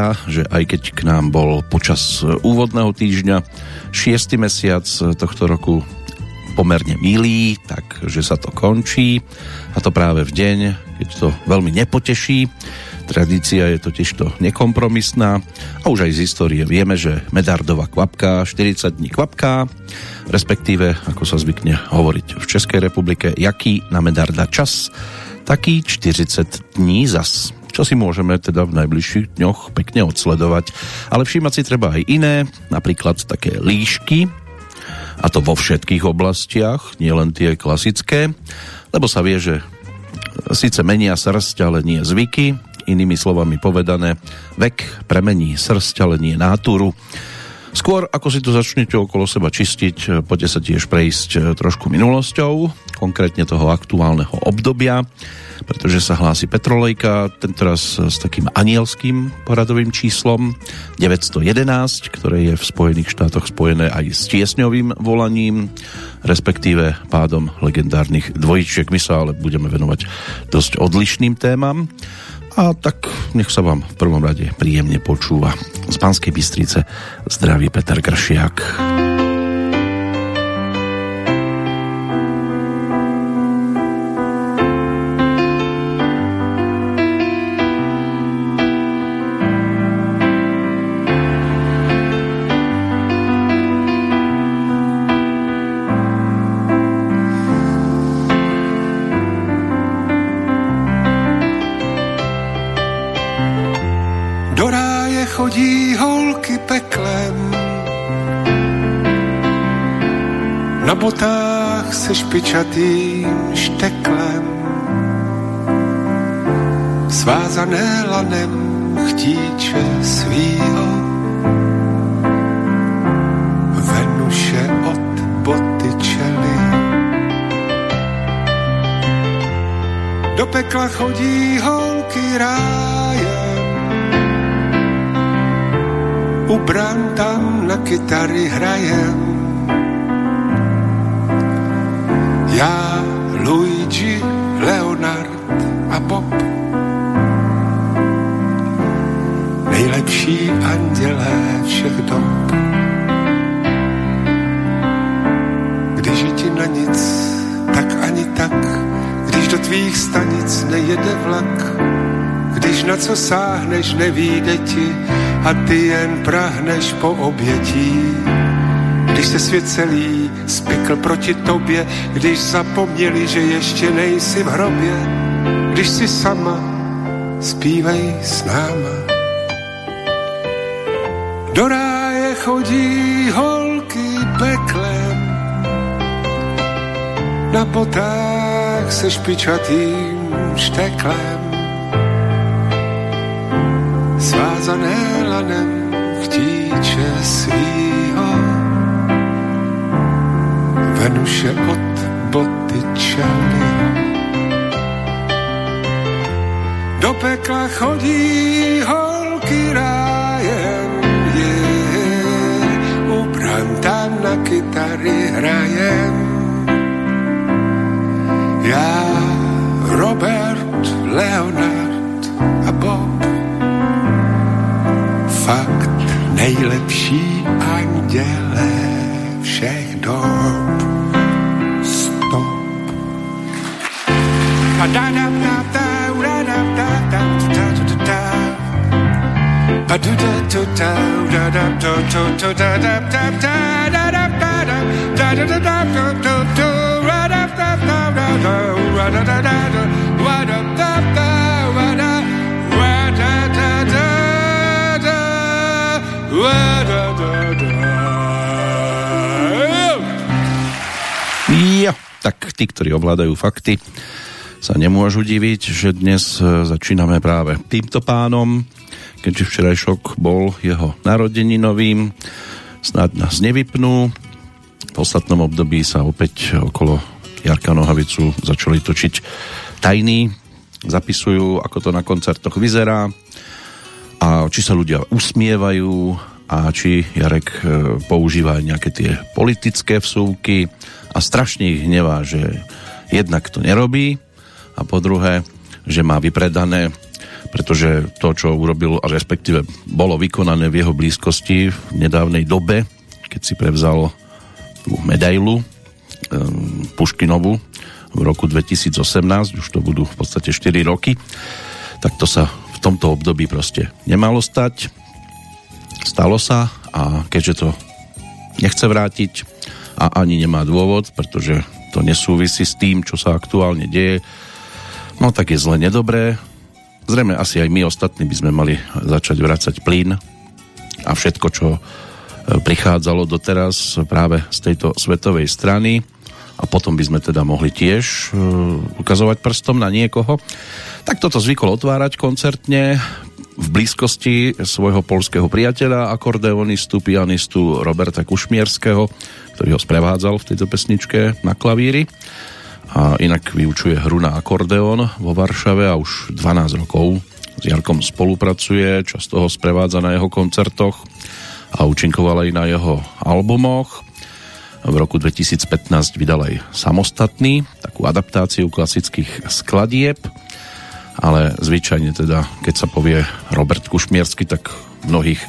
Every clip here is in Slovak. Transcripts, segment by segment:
zdá, že aj keď k nám bol počas úvodného týždňa 6. mesiac tohto roku pomerne milý, tak že sa to končí a to práve v deň, keď to veľmi nepoteší. Tradícia je totiž to nekompromisná a už aj z histórie vieme, že Medardová kvapka 40 dní kvapká, respektíve, ako sa zvykne hovoriť v Českej republike, jaký na Medarda čas, taký 40 dní zas čo si môžeme teda v najbližších dňoch pekne odsledovať. Ale všímať si treba aj iné, napríklad také líšky, a to vo všetkých oblastiach, nielen tie klasické, lebo sa vie, že síce menia srst, ale nie zvyky, inými slovami povedané, vek premení srst, ale nie náturu. Skôr ako si to začnete okolo seba čistiť, poďte sa tiež prejsť trošku minulosťou, konkrétne toho aktuálneho obdobia pretože sa hlási Petrolejka, tentoraz s takým anielským poradovým číslom 911, ktoré je v Spojených štátoch spojené aj s tiesňovým volaním, respektíve pádom legendárnych dvojičiek. My sa ale budeme venovať dosť odlišným témam. A tak nech sa vám v prvom rade príjemne počúva. Z Panskej Bystrice zdraví Peter Kršiak. Špičatým šteklem, svázané lanem chtíče svýho. Venuše od boty čely. Do pekla chodí holky rájem, u bran tam na kytary hrajem sáhneš, nevíde a ty jen prahneš po obětí když se svět celý spikl proti tobě, když zapomněli, že ještě nejsi v hrobě, když si sama, zpívej s náma. Do ráje chodí holky peklem, na potách se špičatým šteklem, svázané lanem chtíče svýho Venuše od boty čely. Do pekla chodí holky rájem, je, u branta na kytary hrajem. Já, Robert, Leonard a Bob, fakt nejlepší anděle všech dob. Jo, tak tí, ktorí ovládajú fakty, sa nemôžu diviť, že dnes e, začíname práve týmto pánom, keďže včerajšok bol jeho narodeninovým. Snáď nás nevypnú. V ostatnom období sa opäť okolo Jarka Nohavicu začali točiť tajný, zapisujú, ako to na koncertoch vyzerá a či sa ľudia usmievajú a či Jarek e, používa nejaké tie politické vsúky a strašne ich hnevá, že jednak to nerobí, a po druhé, že má vypredané pretože to, čo urobil, a respektíve bolo vykonané v jeho blízkosti v nedávnej dobe, keď si prevzal tú medailu um, Puškinovu v roku 2018, už to budú v podstate 4 roky, tak to sa v tomto období proste nemalo stať. Stalo sa a keďže to nechce vrátiť a ani nemá dôvod, pretože to nesúvisí s tým, čo sa aktuálne deje, no tak je zle nedobré. Zrejme asi aj my ostatní by sme mali začať vrácať plyn a všetko, čo e, prichádzalo doteraz práve z tejto svetovej strany a potom by sme teda mohli tiež uh, ukazovať prstom na niekoho. Tak toto zvykol otvárať koncertne v blízkosti svojho polského priateľa, akordeonistu, pianistu Roberta Kušmierského, ktorý ho sprevádzal v tejto pesničke na klavíri a inak vyučuje hru na akordeón vo Varšave a už 12 rokov s Jarkom spolupracuje, často ho sprevádza na jeho koncertoch a účinkoval aj na jeho albumoch. V roku 2015 vydal aj samostatný, takú adaptáciu klasických skladieb, ale zvyčajne teda, keď sa povie Robert Kušmiersky, tak mnohých,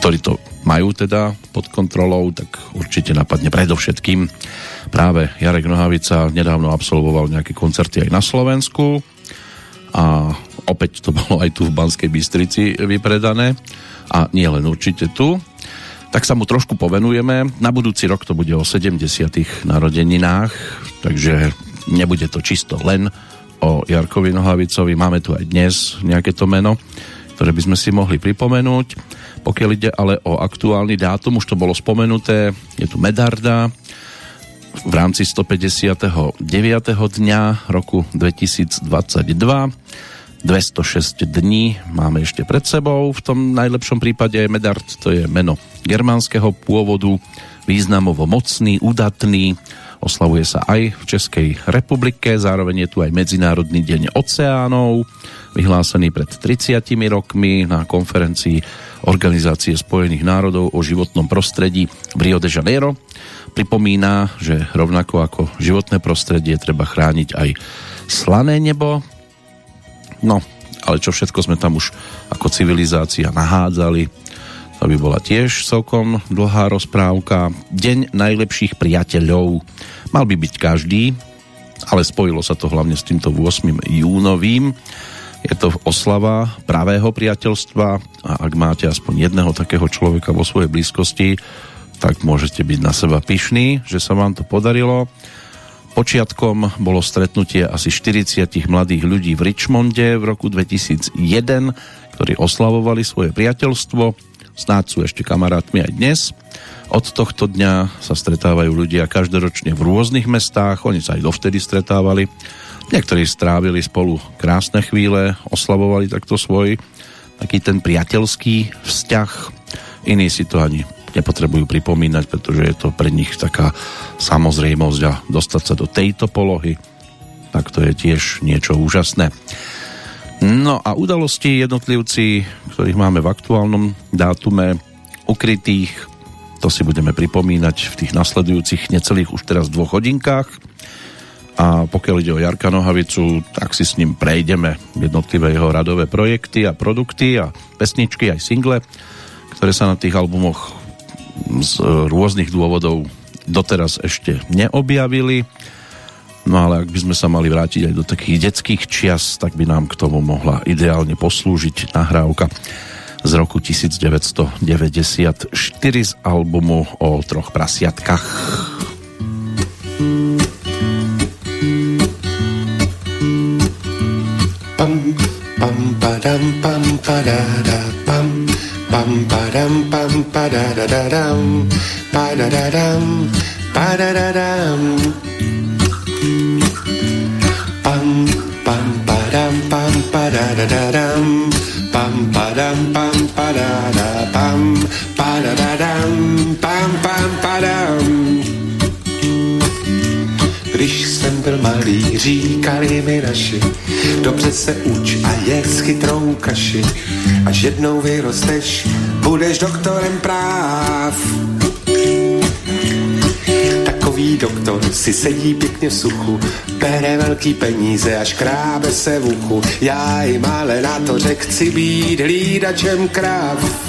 ktorí to majú teda pod kontrolou, tak určite napadne predovšetkým práve Jarek Nohavica. Nedávno absolvoval nejaké koncerty aj na Slovensku a opäť to bolo aj tu v Banskej Bystrici vypredané. A nie len určite tu tak sa mu trošku povenujeme. Na budúci rok to bude o 70. narodeninách, takže nebude to čisto len o Jarkovi Nohavicovi. Máme tu aj dnes nejaké to meno, ktoré by sme si mohli pripomenúť. Pokiaľ ide ale o aktuálny dátum, už to bolo spomenuté, je tu Medarda v rámci 159. dňa roku 2022. 206 dní máme ešte pred sebou. V tom najlepšom prípade Medard to je meno germánskeho pôvodu, významovo mocný, udatný, oslavuje sa aj v Českej republike, zároveň je tu aj Medzinárodný deň oceánov, vyhlásený pred 30 rokmi na konferencii Organizácie spojených národov o životnom prostredí v Rio de Janeiro. Pripomína, že rovnako ako životné prostredie treba chrániť aj slané nebo. No, ale čo všetko sme tam už ako civilizácia nahádzali, to by bola tiež celkom dlhá rozprávka. Deň najlepších priateľov. Mal by byť každý, ale spojilo sa to hlavne s týmto 8. júnovým je to oslava pravého priateľstva a ak máte aspoň jedného takého človeka vo svojej blízkosti, tak môžete byť na seba pyšní, že sa vám to podarilo. Počiatkom bolo stretnutie asi 40 mladých ľudí v Richmonde v roku 2001, ktorí oslavovali svoje priateľstvo. Snáď sú ešte kamarátmi aj dnes. Od tohto dňa sa stretávajú ľudia každoročne v rôznych mestách, oni sa aj dovtedy stretávali Niektorí strávili spolu krásne chvíle, oslavovali takto svoj taký ten priateľský vzťah. Iní si to ani nepotrebujú pripomínať, pretože je to pre nich taká samozrejmosť a dostať sa do tejto polohy, tak to je tiež niečo úžasné. No a udalosti jednotlivci, ktorých máme v aktuálnom dátume ukrytých, to si budeme pripomínať v tých nasledujúcich necelých už teraz dvoch hodinkách a pokiaľ ide o Jarka Nohavicu, tak si s ním prejdeme jednotlivé jeho radové projekty a produkty a pesničky, aj single, ktoré sa na tých albumoch z rôznych dôvodov doteraz ešte neobjavili. No ale ak by sme sa mali vrátiť aj do takých detských čias, tak by nám k tomu mohla ideálne poslúžiť nahrávka z roku 1994 z albumu o troch prasiatkách. dum pam pa da da pam pam pa dum pam pa da da da dum pa da da dum pa da da dum pam pam pa dum pam pa da da da dum pam pa dum pam pa da da pam pam pam pa dum Když jsem byl malý, říkali mi naši, dobře se uč a je s chytrou kaši. Až jednou vyrosteš, budeš doktorem práv. Bankový doktor si sedí pěkně v suchu, bere velký peníze a škrábe se v uchu. Já jim ale na to řek chci být hlídačem kráv.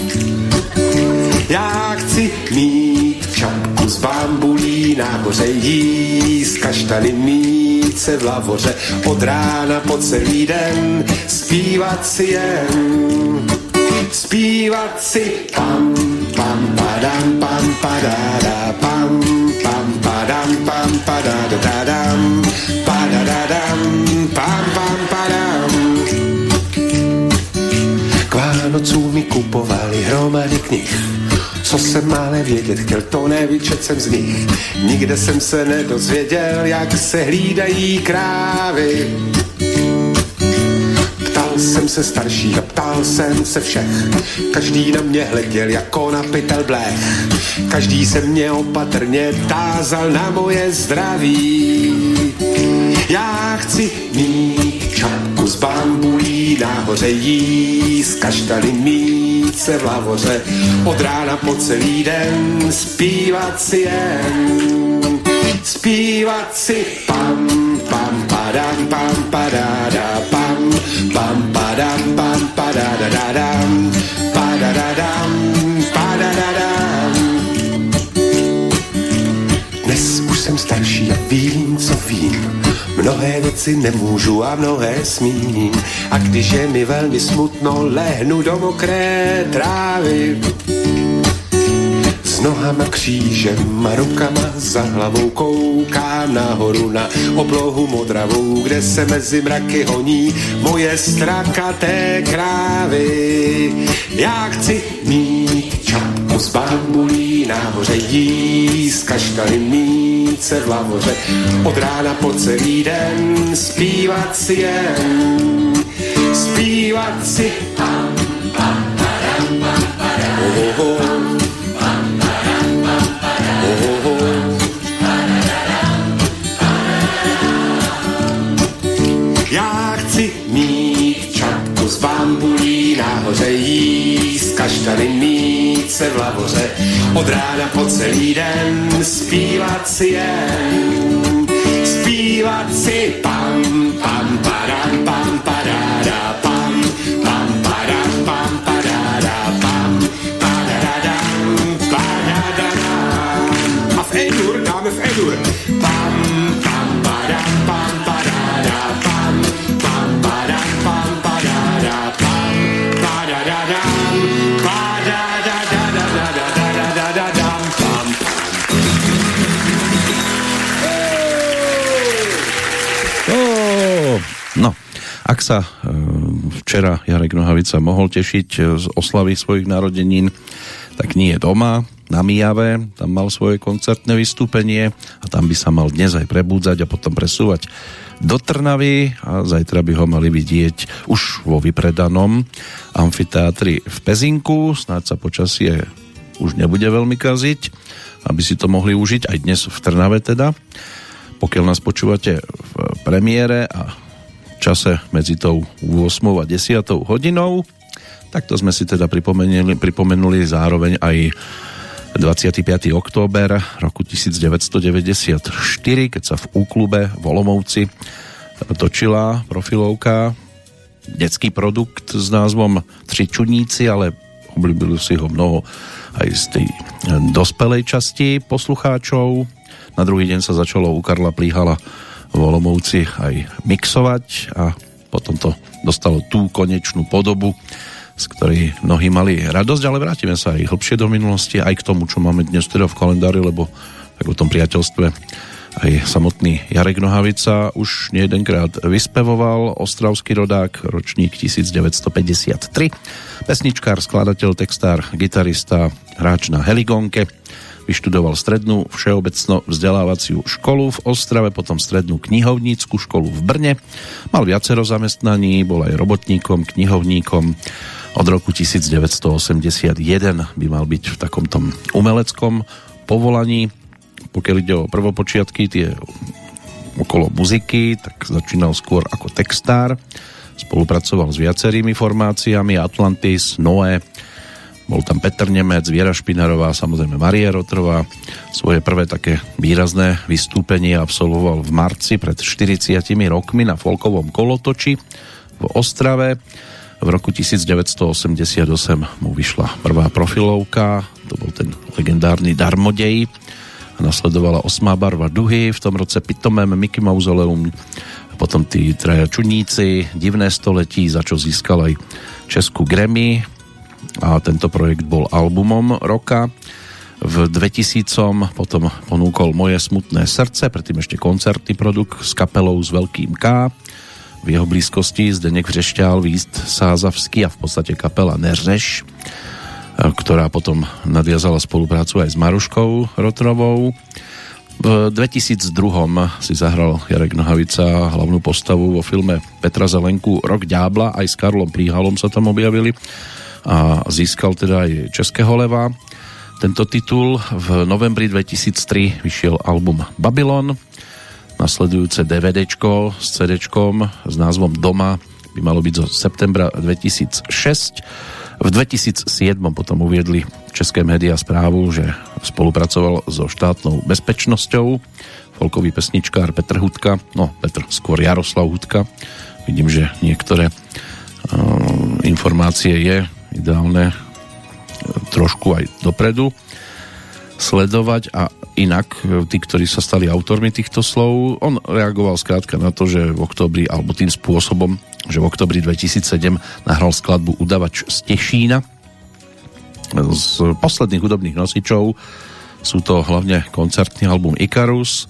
Já chci mít čapku z bambulí nahoře, jíst kaštany mít se v lavoře, od rána po celý den zpívat si jen. Zpívat si pam, pam, padam, pam, padada, pam, pam, padam, pam, padada, dadam, padadadam, pam, pam, padam. K Vánocům mi kupovali hromady knih, co jsem ale vědět chtěl, to nevyčet jsem z nich. Nikde jsem se nedozvěděl, jak se hlídají krávy. Ptal jsem se starší a ptal jsem se všech. Každý na mě hleděl jako na pytel blech. Každý se mě opatrně tázal na moje zdraví. Já chci mít čapku z bambulí, nahoře jíst kaštany mít se v lavoře, od rána po celý den zpívat si jen. Zpívat si pam, pam, padam, pam, padada, pam, pam, padam, pam, padada, dadam, padadadam, padadadam. Dnes už jsem starší a vím, co vím. Mnohé věci nemůžu a mnohé smím. A když je mi velmi smutno, lehnu do mokré trávy. S nohama křížem a rukama za hlavou koukám nahoru na oblohu modravou, kde se mezi mraky honí moje strakaté krávy. Já chci mít čapku z bambulí, nahoře jíst kaštany mít se v lavoře, od rána po celý den zpívat si jen, zpívat si. Param, pam, param, oh, oh, oh. Z bambulí nahoře jíst kaštany mít se v lavoře. Od rána po celý den zpívat si jen zpívat si pam pam padam pam padáda pam pam ak sa e, včera Jarek Nohavica mohol tešiť e, z oslavy svojich narodenín, tak nie je doma, na Mijave, tam mal svoje koncertné vystúpenie a tam by sa mal dnes aj prebúdzať a potom presúvať do Trnavy a zajtra by ho mali vidieť už vo vypredanom amfiteátri v Pezinku, snáď sa počasie už nebude veľmi kaziť, aby si to mohli užiť aj dnes v Trnave teda. Pokiaľ nás počúvate v premiére a čase medzi tou 8 a 10 hodinou, tak to sme si teda pripomenuli, pripomenuli zároveň aj 25. október roku 1994, keď sa v úklube v točila profilovka detský produkt s názvom Tři čudníci, ale oblíbili si ho mnoho aj z tej dospelej časti poslucháčov. Na druhý deň sa začalo u Karla Plíhala v Olomouci aj mixovať a potom to dostalo tú konečnú podobu, z ktorej mnohí mali radosť, ale vrátime sa aj hlbšie do minulosti, aj k tomu, čo máme dnes teda v kalendári, lebo tak o tom priateľstve aj samotný Jarek Nohavica už nejedenkrát vyspevoval, ostravský rodák, ročník 1953, pesničkár, skladateľ, textár, gitarista, hráč na heligonke, vyštudoval strednú všeobecno vzdelávaciu školu v Ostrave, potom strednú knihovnícku školu v Brne. Mal viacero zamestnaní, bol aj robotníkom, knihovníkom. Od roku 1981 by mal byť v takomto umeleckom povolaní. Pokiaľ ide o prvopočiatky, tie okolo muziky, tak začínal skôr ako textár. Spolupracoval s viacerými formáciami Atlantis, Noé, bol tam Petr Nemec, Viera Špinarová, samozrejme Maria Rotrová. Svoje prvé také výrazné vystúpenie absolvoval v marci pred 40 rokmi na Folkovom kolotoči v Ostrave. V roku 1988 mu vyšla prvá profilovka, to bol ten legendárny Darmodej. A nasledovala osmá barva duhy, v tom roce Pitomem Mickey Mausoleum, potom tí traja čudníci, divné století, za čo získal aj Českú Grammy, a tento projekt bol albumom roka. V 2000 potom ponúkol Moje smutné srdce, predtým ešte koncertný produkt s kapelou s veľkým K. V jeho blízkosti Zdeněk Vřešťál, Výst Sázavský a v podstate kapela Neřeš, ktorá potom nadviazala spoluprácu aj s Maruškou Rotrovou. V 2002 si zahral Jarek Nohavica hlavnú postavu vo filme Petra Zelenku Rok ďábla, aj s Karlom Príhalom sa tam objavili a získal teda aj Českého leva. Tento titul v novembri 2003 vyšiel album Babylon, nasledujúce DVDčko s CDčkom s názvom Doma by malo byť zo septembra 2006. V 2007 potom uviedli české médiá správu, že spolupracoval so štátnou bezpečnosťou folkový pesničkár Petr Hudka, no Petr, skôr Jaroslav Hudka. Vidím, že niektoré uh, informácie je ideálne e, trošku aj dopredu sledovať a inak e, tí, ktorí sa stali autormi týchto slov, on reagoval skrátka na to, že v oktobri, alebo tým spôsobom, že v oktobri 2007 nahral skladbu Udavač z Tešína. Z posledných hudobných nosičov sú to hlavne koncertný album Icarus,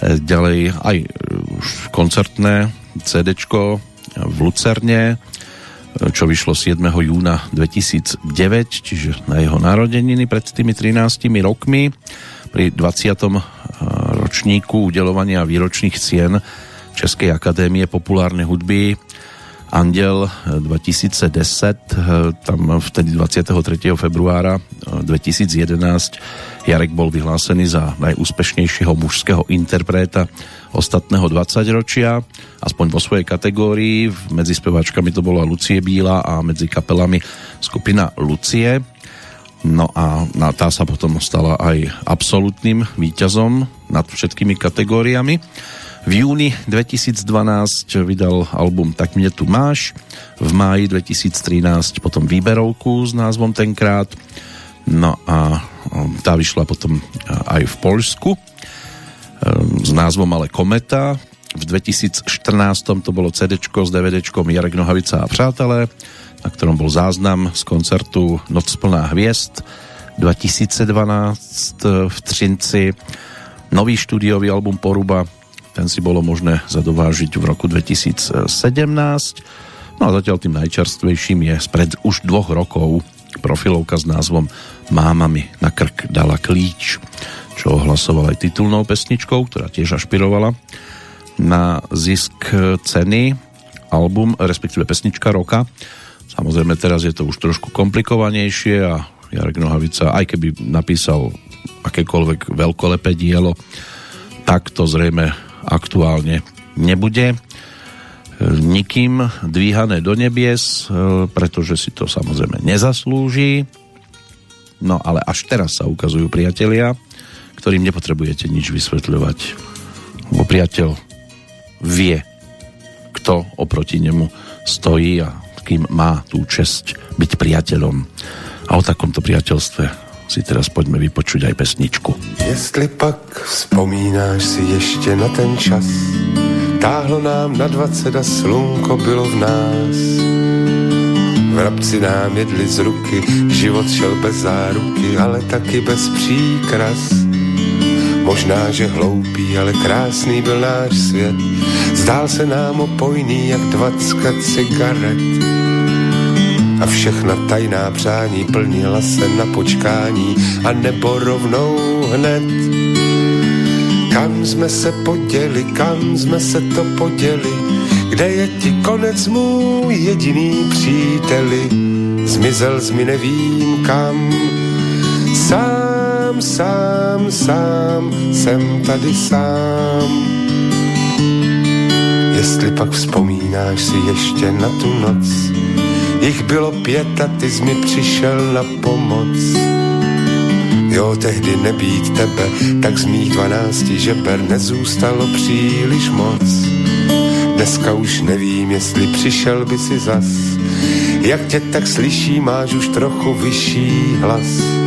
e, ďalej aj koncertné CD v Lucerne, čo vyšlo 7. júna 2009, čiže na jeho narodeniny pred tými 13 rokmi. Pri 20. ročníku udelovania výročných cien Českej akadémie populárnej hudby Andel 2010, tam vtedy 23. februára 2011 Jarek bol vyhlásený za najúspešnejšieho mužského interpreta ostatného 20 ročia, aspoň vo svojej kategórii. Medzi speváčkami to bola Lucie Bíla a medzi kapelami skupina Lucie. No a tá sa potom stala aj absolútnym víťazom nad všetkými kategóriami. V júni 2012 vydal album Tak mne tu máš, v máji 2013 potom výberovku s názvom Tenkrát, no a tá vyšla potom aj v Polsku s názvom ale Kometa. V 2014 to bolo CD s DVD Jarek Nohavica a Přátelé, na ktorom bol záznam z koncertu Noc plná hviezd 2012 v Třinci. Nový štúdiový album Poruba, ten si bolo možné zadovážiť v roku 2017. No a zatiaľ tým najčerstvejším je spred už dvoch rokov profilovka s názvom Máma mi na krk dala klíč čo ohlasoval aj titulnou pesničkou, ktorá tiež ašpirovala na zisk ceny album, respektíve pesnička roka. Samozrejme teraz je to už trošku komplikovanejšie a Jarek Nohavica, aj keby napísal akékoľvek veľkolepé dielo, tak to zrejme aktuálne nebude nikým dvíhané do nebies, pretože si to samozrejme nezaslúži. No ale až teraz sa ukazujú priatelia, ktorým nepotrebujete nič vysvetľovať. Bo priateľ vie, kto oproti nemu stojí a kým má tú česť byť priateľom. A o takomto priateľstve si teraz poďme vypočuť aj pesničku. Jestli pak vzpomínáš si ještě na ten čas, táhlo nám na 20 a slunko bylo v nás. Vrabci nám jedli z ruky, život šel bez záruky, ale taky bez příkras. Možná, že hloupý, ale krásný byl náš svět. Zdál se nám opojný, jak dvacka cigaret. A všechna tajná přání plnila se na počkání a nebo rovnou hned. Kam jsme se poděli, kam jsme se to poděli, kde je ti konec můj jediný příteli. Zmizel z mi nevím kam, sám sám, sám, jsem tady sám. Jestli pak vzpomínáš si ještě na tu noc, Jich bylo pět a ty jsi mi přišel na pomoc. Jo, tehdy nebýt tebe, tak z mých dvanácti žeber nezůstalo příliš moc. Dneska už nevím, jestli přišel by si zas. Jak tě tak slyší, máš už trochu vyšší hlas.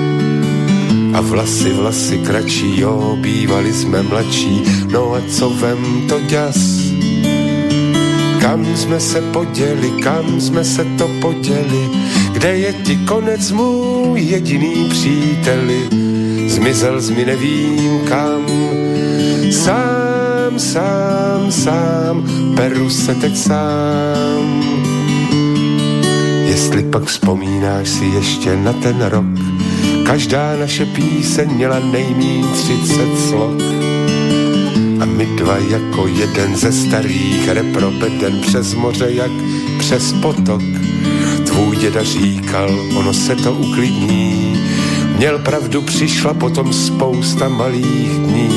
A vlasy, vlasy kratší, jo, bývali jsme mladší, no a co vem to děs? Kam jsme se poděli, kam jsme se to poděli, kde je ti konec můj jediný příteli? Zmizel z mi nevím kam, sám, sám, sám, peru se teď sám. Jestli pak vzpomínáš si ještě na ten rok, každá naše píseň měla nejmín třicet slok. A my dva jako jeden ze starých repropeden přes moře jak přes potok Tvůj děda říkal, ono se to uklidní. Měl pravdu, přišla potom spousta malých dní.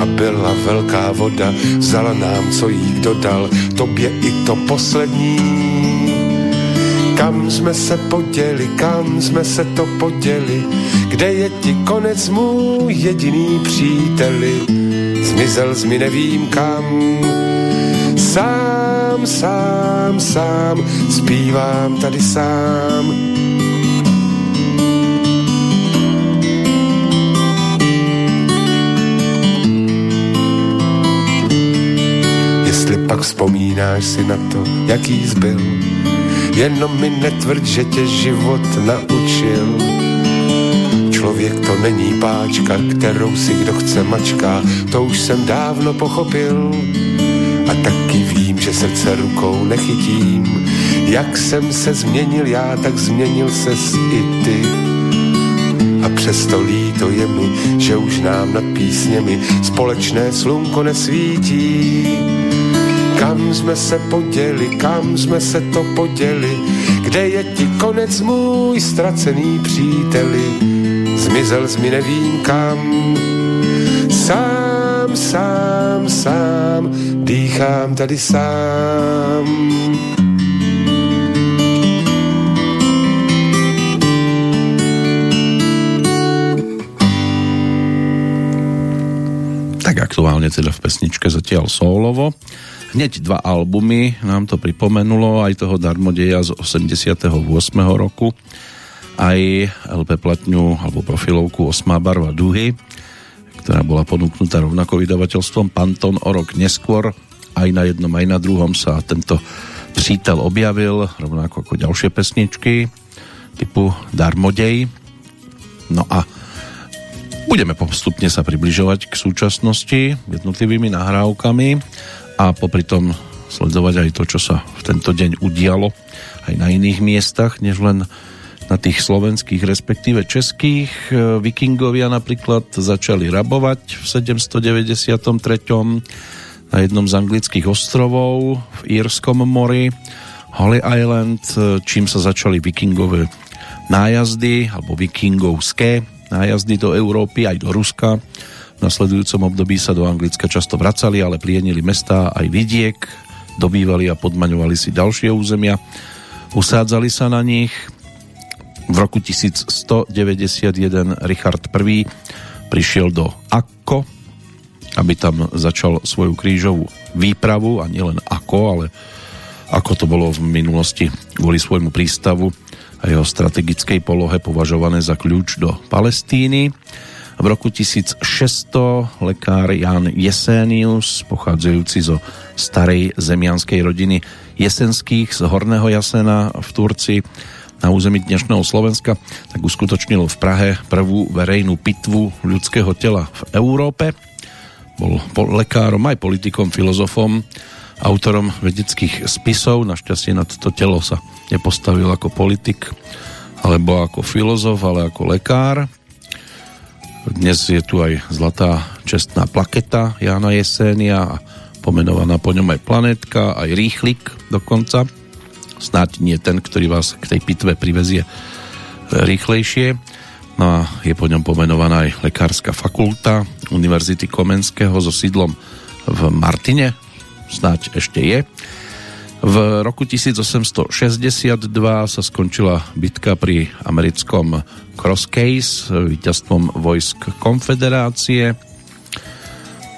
A byla velká voda, vzala nám, co jí kdo dal, tobě i to poslední. Kam jsme se poděli, kam jsme se to poděli, kde je ti konec můj jediný příteli. Zmizel z mi nevím kam, sám, sám, sám, zpívám tady sám. Jestli pak vzpomínáš si na to, jaký zbyl, jenom mi netvrd, že tě život naučil. Člověk to není páčka, kterou si kdo chce mačká, to už jsem dávno pochopil a taky vím, že srdce rukou nechytím. Jak jsem se změnil já, tak změnil ses i ty. A přesto líto je mi, že už nám nad písněmi společné slunko nesvítí. Kam jsme se poděli, kam jsme se to poděli, kde je ti konec můj ztracený příteli. Zmizel z mi nevím kam, sám, sám, sám, dýchám tady sám. Tak aktuálne teda v pesničke zatiaľ solovo. Hneď dva albumy nám to pripomenulo, aj toho Darmodeja z 88. roku, aj LP platňu alebo profilovku Osmá barva duhy, ktorá bola ponúknutá rovnako vydavateľstvom Panton o rok neskôr. Aj na jednom, aj na druhom sa tento přítel objavil, rovnako ako ďalšie pesničky typu Darmodej. No a budeme postupne sa približovať k súčasnosti jednotlivými nahrávkami a popri tom sledovať aj to, čo sa v tento deň udialo aj na iných miestach, než len na tých slovenských, respektíve českých. E, Vikingovia napríklad začali rabovať v 793. na jednom z anglických ostrovov v Írskom mori Holy Island, e, čím sa začali vikingové nájazdy alebo vikingovské nájazdy do Európy aj do Ruska. Nasledujúcom období sa do Anglicka často vracali, ale plienili mestá aj vidiek, dobývali a podmaňovali si ďalšie územia, usádzali sa na nich v roku 1191 Richard I prišiel do Akko, aby tam začal svoju krížovú výpravu a nielen ako, ale ako to bolo v minulosti kvôli svojmu prístavu a jeho strategickej polohe považované za kľúč do Palestíny. V roku 1600 lekár Jan Jesenius, pochádzajúci zo starej zemianskej rodiny Jesenských z Horného Jasena v Turci, na území dnešného Slovenska, tak uskutočnil v Prahe prvú verejnú pitvu ľudského tela v Európe. Bol lekárom, aj politikom, filozofom, autorom vedeckých spisov. Našťastie na toto telo sa nepostavil ako politik, alebo ako filozof, ale ako lekár. Dnes je tu aj zlatá čestná plaketa Jana Jesenia a pomenovaná po ňom aj planetka, aj rýchlik dokonca snáď nie ten, ktorý vás k tej pitve privezie e, rýchlejšie. No a je po ňom pomenovaná aj lekárska fakulta Univerzity Komenského so sídlom v Martine, snáď ešte je. V roku 1862 sa skončila bitka pri americkom Cross Case víťazstvom vojsk konfederácie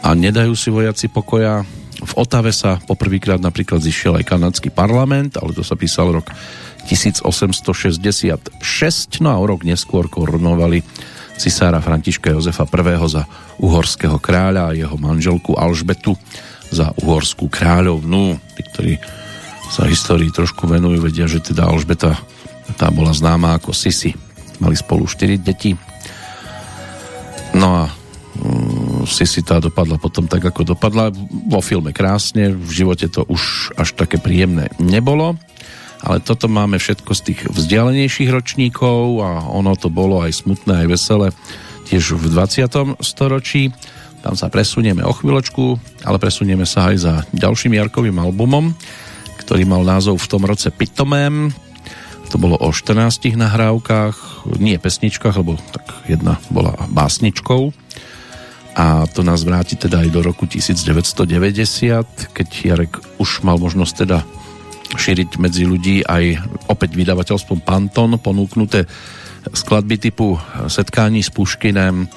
a nedajú si vojaci pokoja. V Otave sa poprvýkrát napríklad zišiel aj kanadský parlament, ale to sa písal rok 1866, no a o rok neskôr korunovali cisára Františka Jozefa I. za uhorského kráľa a jeho manželku Alžbetu za uhorskú kráľovnú. Ktorí sa histórii trošku venujú, vedia, že teda Alžbeta tá bola známa ako Sisi. Mali spolu 4 deti. No a um, Sisi tá dopadla potom tak, ako dopadla. Vo filme krásne, v živote to už až také príjemné nebolo. Ale toto máme všetko z tých vzdialenejších ročníkov a ono to bolo aj smutné, aj veselé tiež v 20. storočí. Tam sa presunieme o chvíľočku, ale presunieme sa aj za ďalším Jarkovým albumom, ktorý mal názov v tom roce Pitomém. To bolo o 14 nahrávkach, nie pesničkách, lebo tak jedna bola básničkou. A to nás vráti teda aj do roku 1990, keď Jarek už mal možnosť teda šíriť medzi ľudí aj opäť vydavateľstvom Panton ponúknuté skladby typu Setkání s Puškinem,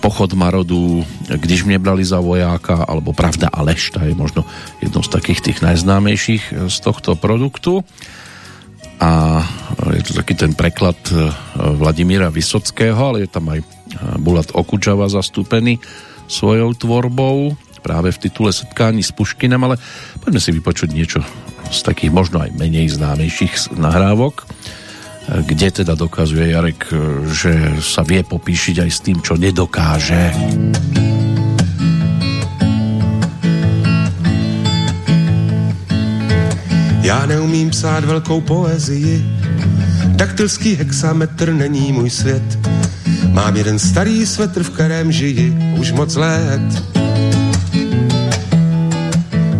pochod Marodu, Když mě brali za vojáka, alebo Pravda a lež, je možno jednou z takých tých najznámejších eh, z tohto produktu. A eh, je to taký ten preklad Vladimíra Vysockého, ale je tam aj Bulat Okučava zastúpený svojou tvorbou práve v titule Setkání s Puškinem, ale poďme si vypočuť niečo z takých možno aj menej známejších nahrávok kde teda dokazuje Jarek, že sa vie popíšiť aj s tým, čo nedokáže. Já neumím psát velkou poezii, daktylský hexametr není můj svět. Mám jeden starý svetr, v kterém žiji už moc let.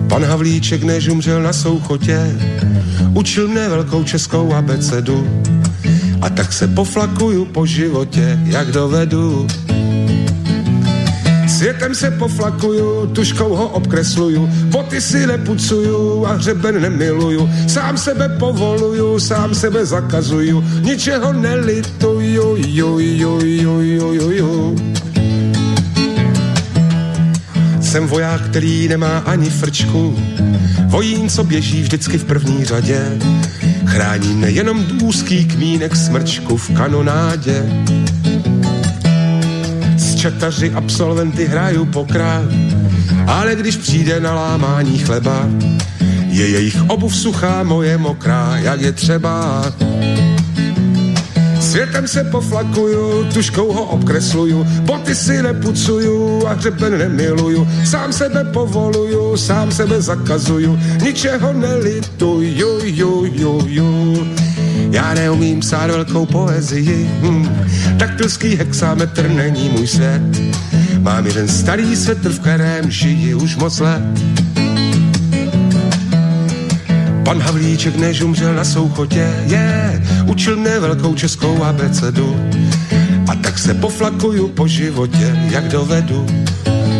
Pan Havlíček, než umřel na souchotě, učil mne velkou českou abecedu a tak se poflakuju po životě, jak dovedu. Světem se poflakuju, tuškou ho obkresluju, boty si nepucuju a hřeben nemiluju. Sám sebe povoluju, sám sebe zakazuju, ničeho nelituju, ju, ju, ju, ju, ju, ju. Jsem voják, který nemá ani frčku, vojín, co běží vždycky v první řadě Chrání nejenom úzký kmínek smrčku v kanonádě. S četaři absolventy hraju pokra, ale když přijde na lámání chleba, je jejich obuv suchá, moje mokrá, jak je třeba. Světem se poflakuju, tuškou ho obkresluju, boty si nepucuju a hřeben nemiluju. Sám sebe povoluju, sám sebe zakazuju, ničeho nelituju, ju, ju, ju. Já neumím psát velkou poezii, hm. taktilský hexametr není můj svět. Mám jeden starý svetr, v kterém žiji už moc let. Pan Havlíček, než umřel na souchotě, je, učil mě velkou českou abecedu. A tak se poflakuju po životě, jak dovedu,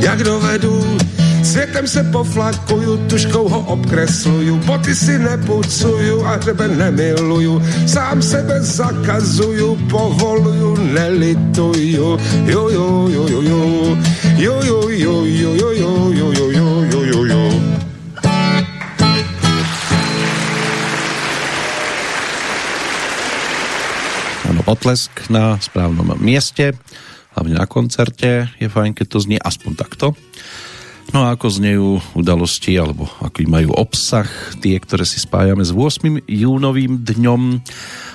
jak dovedu. Světem se poflakuju, tuškou ho obkresluju, boty si nepucuju a hřeben nemiluju. Sám sebe zakazuju, povoluju, nelituju. Jo, jo, jo, jo, jo, jo, jo, jo, jo, jo, jo, jo, jo, jo, jo. Potlesk na správnom mieste, hlavne na koncerte. Je fajn, keď to znie aspoň takto. No a ako znejú udalosti, alebo aký majú obsah, tie, ktoré si spájame s 8. júnovým dňom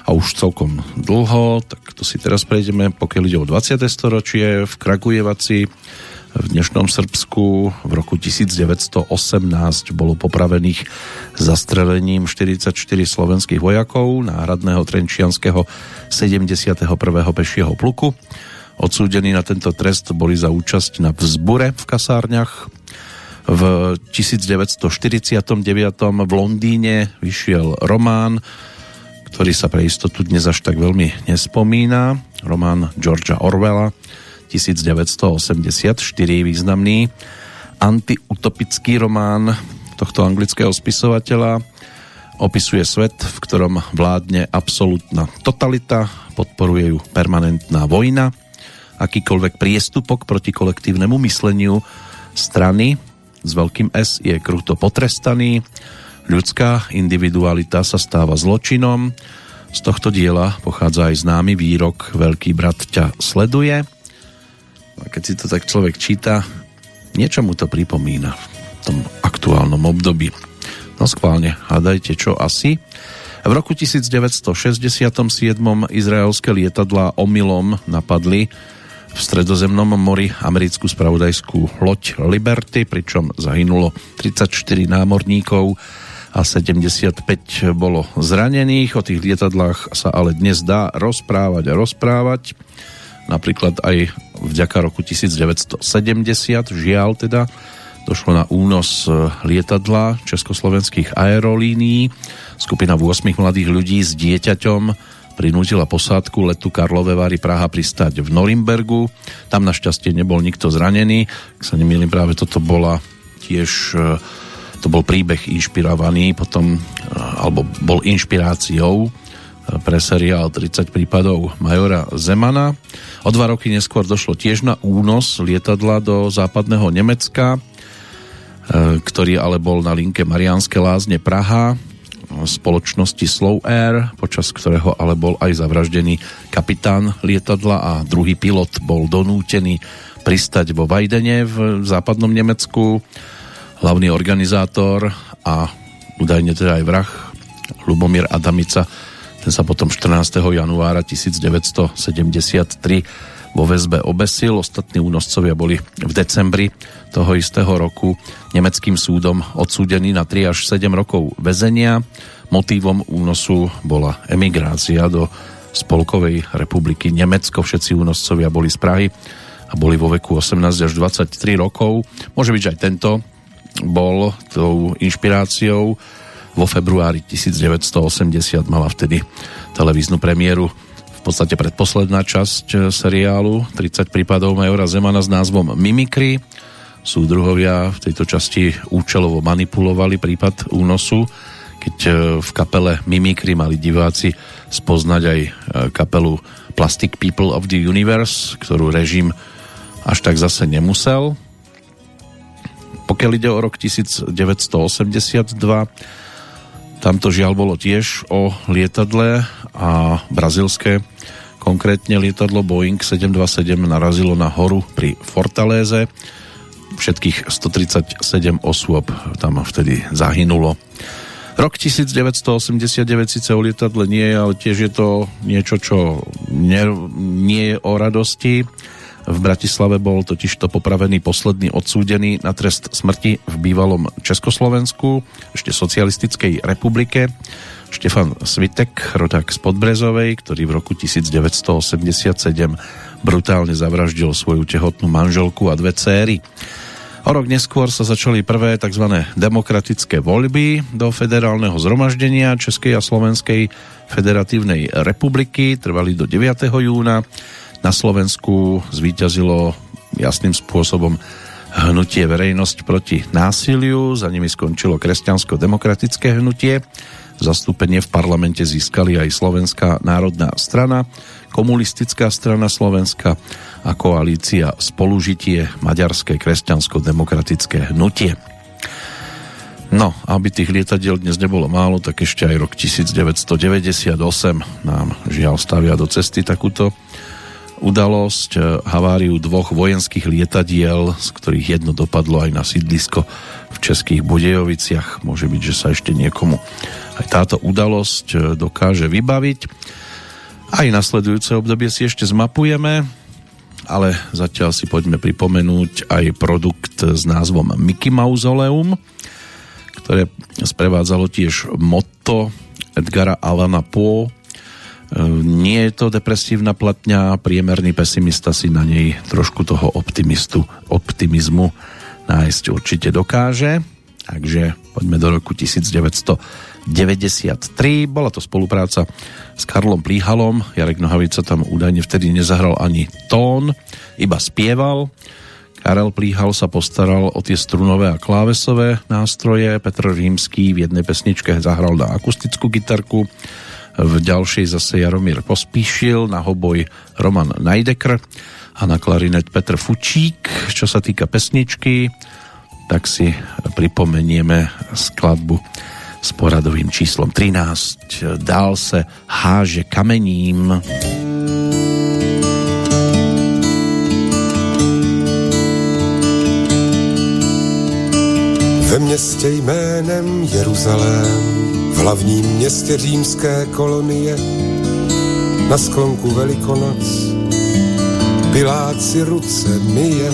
a už celkom dlho, tak to si teraz prejdeme, pokiaľ ide o 20. storočie v Kragujevaci v dnešnom Srbsku v roku 1918 bolo popravených zastrelením 44 slovenských vojakov náhradného trenčianského 71. pešieho pluku. Odsúdení na tento trest boli za účasť na vzbure v kasárniach. V 1949 v Londýne vyšiel román, ktorý sa pre istotu dnes až tak veľmi nespomína. Román Georgia Orwella 1984, významný antiutopický román, tohto anglického spisovateľa. Opisuje svet, v ktorom vládne absolútna totalita, podporuje ju permanentná vojna, akýkoľvek priestupok proti kolektívnemu mysleniu strany s veľkým S je kruto potrestaný, ľudská individualita sa stáva zločinom, z tohto diela pochádza aj známy výrok Veľký brat ťa sleduje. A keď si to tak človek číta, niečo mu to pripomína v tom aktuálnom období. No schválne, hádajte čo asi. V roku 1967 izraelské lietadlá omylom napadli v stredozemnom mori americkú spravodajskú loď Liberty, pričom zahynulo 34 námorníkov a 75 bolo zranených. O tých lietadlách sa ale dnes dá rozprávať a rozprávať. Napríklad aj vďaka roku 1970, žiaľ teda, došlo na únos e, lietadla československých aerolínií. Skupina 8 mladých ľudí s dieťaťom prinútila posádku letu Karlové Vary Praha pristať v Norimbergu. Tam našťastie nebol nikto zranený. Ak sa nemýlim, práve toto bola tiež e, to bol príbeh inšpirovaný potom, alebo bol inšpiráciou pre seriál 30 prípadov Majora Zemana. O dva roky neskôr došlo tiež na únos lietadla do západného Nemecka, ktorý ale bol na linke Mariánske lázne Praha spoločnosti Slow Air, počas ktorého ale bol aj zavraždený kapitán lietadla a druhý pilot bol donútený pristať vo Vajdene v západnom Nemecku hlavný organizátor a údajne teda aj vrah Lubomír Adamica ten sa potom 14. januára 1973 vo väzbe obesil. Ostatní únoscovia boli v decembri toho istého roku nemeckým súdom odsúdení na 3 až 7 rokov väzenia. Motívom únosu bola emigrácia do Spolkovej republiky Nemecko. Všetci únoscovia boli z Prahy a boli vo veku 18 až 23 rokov. Môže byť, že aj tento bol tou inšpiráciou. Vo februári 1980 mala vtedy televíznu premiéru v podstate predposledná časť seriálu 30 prípadov Majora Zemana s názvom Mimikry. Súdruhovia v tejto časti účelovo manipulovali prípad únosu, keď v kapele Mimikry mali diváci spoznať aj kapelu Plastic People of the Universe, ktorú režim až tak zase nemusel. Pokiaľ ide o rok 1982, tamto žiaľ bolo tiež o lietadle a brazilské konkrétne lietadlo Boeing 727 narazilo na horu pri Fortaléze. Všetkých 137 osôb tam vtedy zahynulo. Rok 1989 síce o lietadle nie je, ale tiež je to niečo, čo nie, nie je o radosti. V Bratislave bol totižto popravený posledný odsúdený na trest smrti v bývalom Československu, ešte socialistickej republike, Štefan Svitek, rodák z Podbrezovej, ktorý v roku 1987 brutálne zavraždil svoju tehotnú manželku a dve céry. O rok neskôr sa začali prvé tzv. demokratické voľby do federálneho zhromaždenia Českej a Slovenskej federatívnej republiky, trvali do 9. júna na Slovensku zvíťazilo jasným spôsobom hnutie verejnosť proti násiliu, za nimi skončilo kresťansko-demokratické hnutie, zastúpenie v parlamente získali aj Slovenská národná strana, komunistická strana Slovenska a koalícia Spolužitie Maďarské kresťansko-demokratické hnutie. No, aby tých lietadiel dnes nebolo málo, tak ešte aj rok 1998 nám žiaľ stavia do cesty takúto udalosť, e, haváriu dvoch vojenských lietadiel, z ktorých jedno dopadlo aj na sídlisko v Českých Budejoviciach. Môže byť, že sa ešte niekomu aj táto udalosť e, dokáže vybaviť. Aj nasledujúce obdobie si ešte zmapujeme, ale zatiaľ si poďme pripomenúť aj produkt s názvom Mickey Mausoleum, ktoré sprevádzalo tiež motto Edgara Alana Poe nie je to depresívna platňa, priemerný pesimista si na nej trošku toho optimistu, optimizmu nájsť určite dokáže. Takže poďme do roku 1993. Bola to spolupráca s Karlom Plíhalom. Jarek Nohavica tam údajne vtedy nezahral ani tón, iba spieval. Karel Plíhal sa postaral o tie strunové a klávesové nástroje, Petr Rímský v jednej pesničke zahral na akustickú gitarku, v ďalšej zase Jaromír Pospíšil, na hoboj Roman Najdekr a na klarinet Petr Fučík. Čo sa týka pesničky, tak si pripomenieme skladbu s poradovým číslom 13. Dál se háže kamením. Ve městě jménem Jeruzalém, v hlavním městě římské kolonie na sklonku Velikonoc Pilát si ruce myje.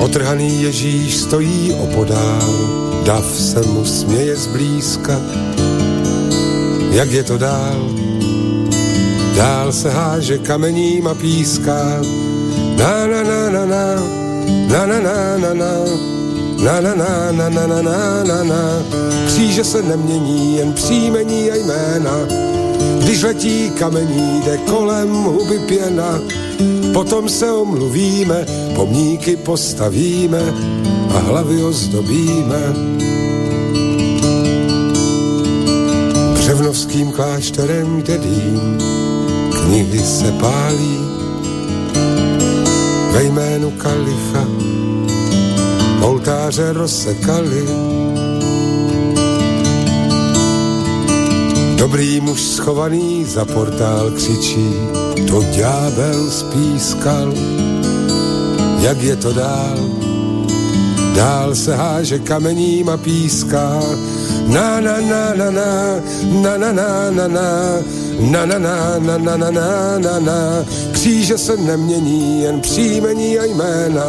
Otrhaný Ježíš stojí opodál, dav se mu směje zblízka. Jak je to dál? Dál se háže kamením a píská. Na na na na na, na na na na na na na na na na na na na na. Kříže se nemění, jen příjmení a jména. Když letí kamení, jde kolem huby pěna. Potom se omluvíme, pomníky postavíme a hlavy ozdobíme. Břevnovským klášterem jde dým, knihy se pálí. Ve jménu kalicha oltáře rozsekali. Dobrý muž schovaný za portál křičí, to ďábel spískal. Jak je to dál? Dál se háže kamením a píská. Na na na na na na na na na na na na na na na na na na na Kříže se nemění, jen příjmení a jména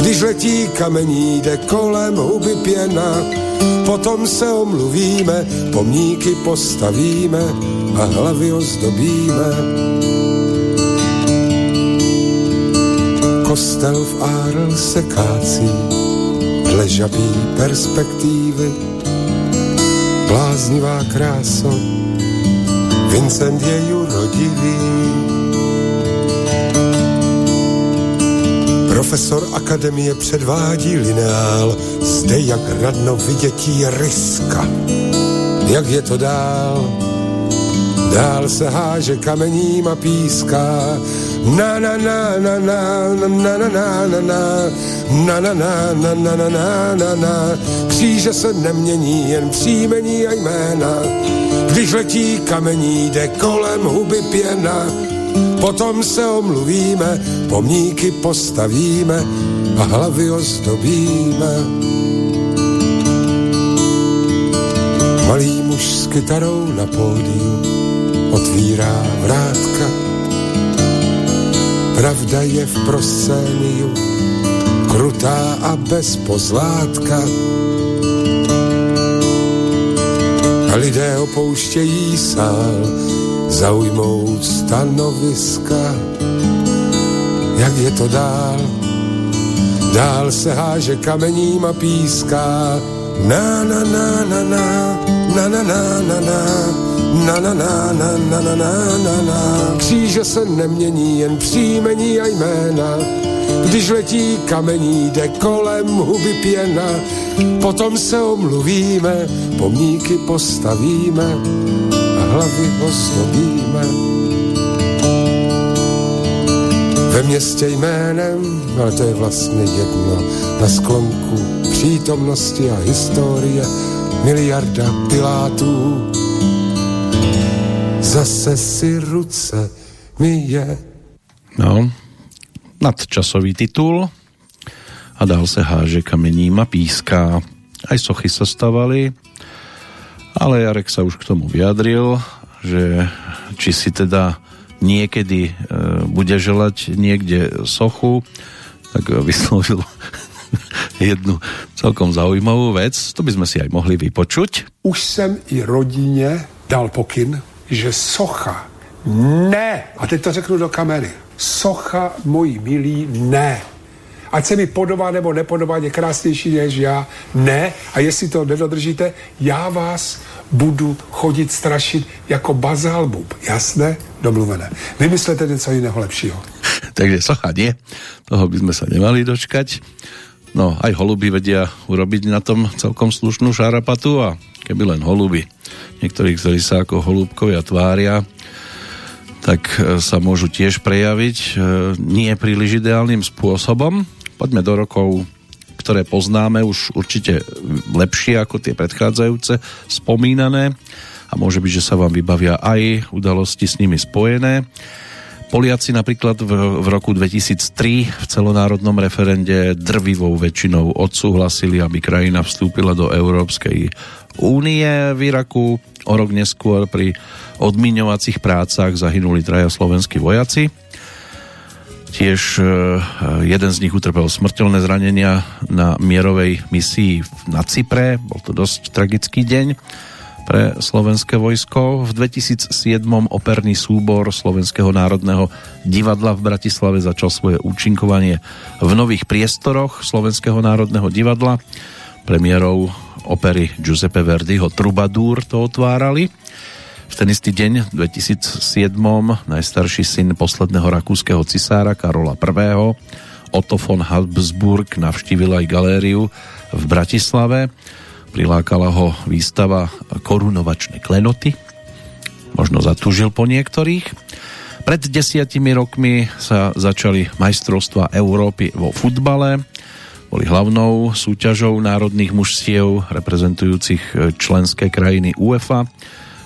když letí kamení, jde kolem huby pěna, potom se omluvíme, pomníky postavíme a hlavy ozdobíme. Kostel v Árl se kácí, dle perspektívy, bláznivá kráso, Vincent je jurodivý. Profesor akademie předvádí lineál, zde jak radno vidětí ryska. Jak je to dál? Dál se háže kamením a píská. Na na na na na na na na na na na na na na na na na na Kříže se nemění, jen příjmení a jména. Když letí kamení, jde kolem huby pěna Potom se omluvíme, pomníky postavíme a hlavy ozdobíme. Malý muž s kytarou na pódiu otvírá vrátka. Pravda je v proscéniu, krutá a bez pozlátka. A lidé opouštějí sál, zaujmout stanoviska, jak je to dál. Dál se háže kamením a píská, na na na na na, na na na na na, na na na na na na na na na. Kříže se nemění, jen příjmení a jména, když letí kamení, jde kolem huby pěna, potom se omluvíme, pomníky postavíme, hlavy ozdobíme. Ve městě jménem, ale to je vlastně jedno, na sklonku přítomnosti a historie miliarda pilátů. Zase si ruce mi je. No, nadčasový titul a dál se háže kamením a píská. Aj sochy sa stavali, ale Jarek sa už k tomu vyjadril, že či si teda niekedy e, bude želať niekde sochu, tak vyslovil jednu celkom zaujímavú vec. To by sme si aj mohli vypočuť. Už jsem i rodině dal pokyn, že socha ne, a teď to řeknu do kamery, socha mojí milí ne ať se mi podobá nebo nepodobá, je krásnější než já. Ne, a jestli to nedodržíte, já vás budu chodit strašit jako bazálbub. Jasné? Domluvené. Vymyslete něco jiného lepšího. Takže socha nie, toho by sme sa nemali dočkať. No, aj holuby vedia urobiť na tom celkom slušnú šarapatu a keby len holuby, niektorí, ktorí sa ako holúbkovia tvária, tak e, sa môžu tiež prejaviť e, nie príliš ideálnym spôsobom. Poďme do rokov, ktoré poznáme už určite lepšie ako tie predchádzajúce spomínané a môže byť, že sa vám vybavia aj udalosti s nimi spojené. Poliaci napríklad v, v roku 2003 v celonárodnom referende drvivou väčšinou odsúhlasili, aby krajina vstúpila do Európskej únie v Iraku. O rok neskôr pri odmiňovacích prácach zahynuli traja slovenskí vojaci. Tiež e, jeden z nich utrpel smrteľné zranenia na mierovej misii na Cypre. Bol to dosť tragický deň pre slovenské vojsko. V 2007 operný súbor Slovenského národného divadla v Bratislave začal svoje účinkovanie v nových priestoroch Slovenského národného divadla. Premiérou opery Giuseppe Verdiho Troubadour to otvárali. V ten istý deň, 2007, najstarší syn posledného rakúskeho cisára Karola I. Otto von Habsburg navštívil aj galériu v Bratislave prilákala ho výstava korunovačné klenoty. Možno zatúžil po niektorých. Pred desiatimi rokmi sa začali majstrovstva Európy vo futbale. Boli hlavnou súťažou národných mužstiev reprezentujúcich členské krajiny UEFA.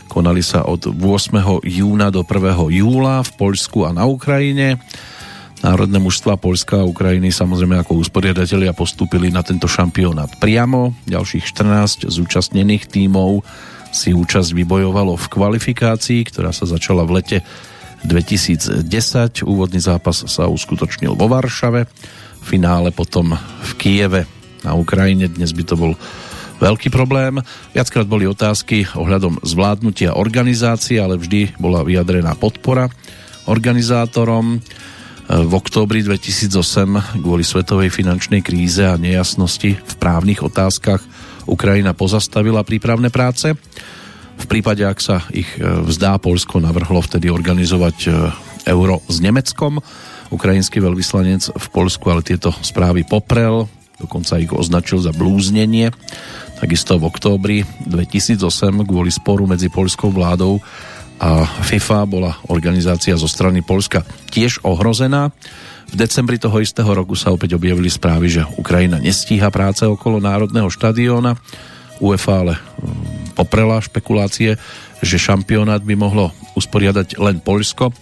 Konali sa od 8. júna do 1. júla v Poľsku a na Ukrajine. Národné mužstva Polska a Ukrajiny samozrejme ako usporiadatelia postúpili na tento šampionát priamo. Ďalších 14 zúčastnených tímov si účasť vybojovalo v kvalifikácii, ktorá sa začala v lete 2010. Úvodný zápas sa uskutočnil vo Varšave, finále potom v Kieve na Ukrajine. Dnes by to bol veľký problém. Viackrát boli otázky ohľadom zvládnutia organizácie, ale vždy bola vyjadrená podpora organizátorom. V októbri 2008 kvôli svetovej finančnej kríze a nejasnosti v právnych otázkach Ukrajina pozastavila prípravné práce. V prípade, ak sa ich e, vzdá, Polsko navrhlo vtedy organizovať e, euro s Nemeckom. Ukrajinský veľvyslanec v Polsku ale tieto správy poprel, dokonca ich označil za blúznenie. Takisto v októbri 2008 kvôli sporu medzi polskou vládou a FIFA bola organizácia zo strany Polska tiež ohrozená. V decembri toho istého roku sa opäť objavili správy, že Ukrajina nestíha práce okolo Národného štadióna. UEFA ale mm, poprela špekulácie, že šampionát by mohlo usporiadať len Polsko.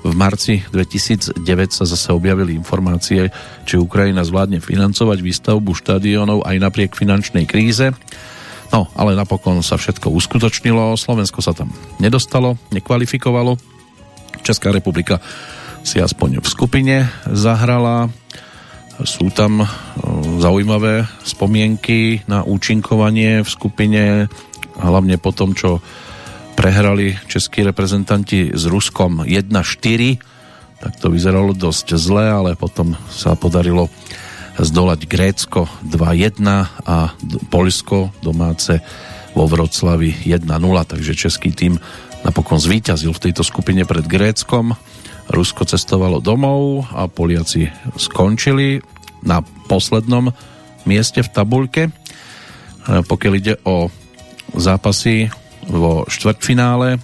V marci 2009 sa zase objavili informácie, či Ukrajina zvládne financovať výstavbu štadiónov aj napriek finančnej kríze. No, ale napokon sa všetko uskutočnilo, Slovensko sa tam nedostalo, nekvalifikovalo. Česká republika si aspoň v skupine zahrala. Sú tam e, zaujímavé spomienky na účinkovanie v skupine, hlavne po tom, čo prehrali českí reprezentanti s Ruskom 1-4, tak to vyzeralo dosť zle, ale potom sa podarilo zdolať Grécko 2-1 a Polsko domáce vo Vroclavi 1-0, takže český tým napokon zvíťazil v tejto skupine pred Gréckom. Rusko cestovalo domov a Poliaci skončili na poslednom mieste v tabulke. Pokiaľ ide o zápasy vo štvrtfinále,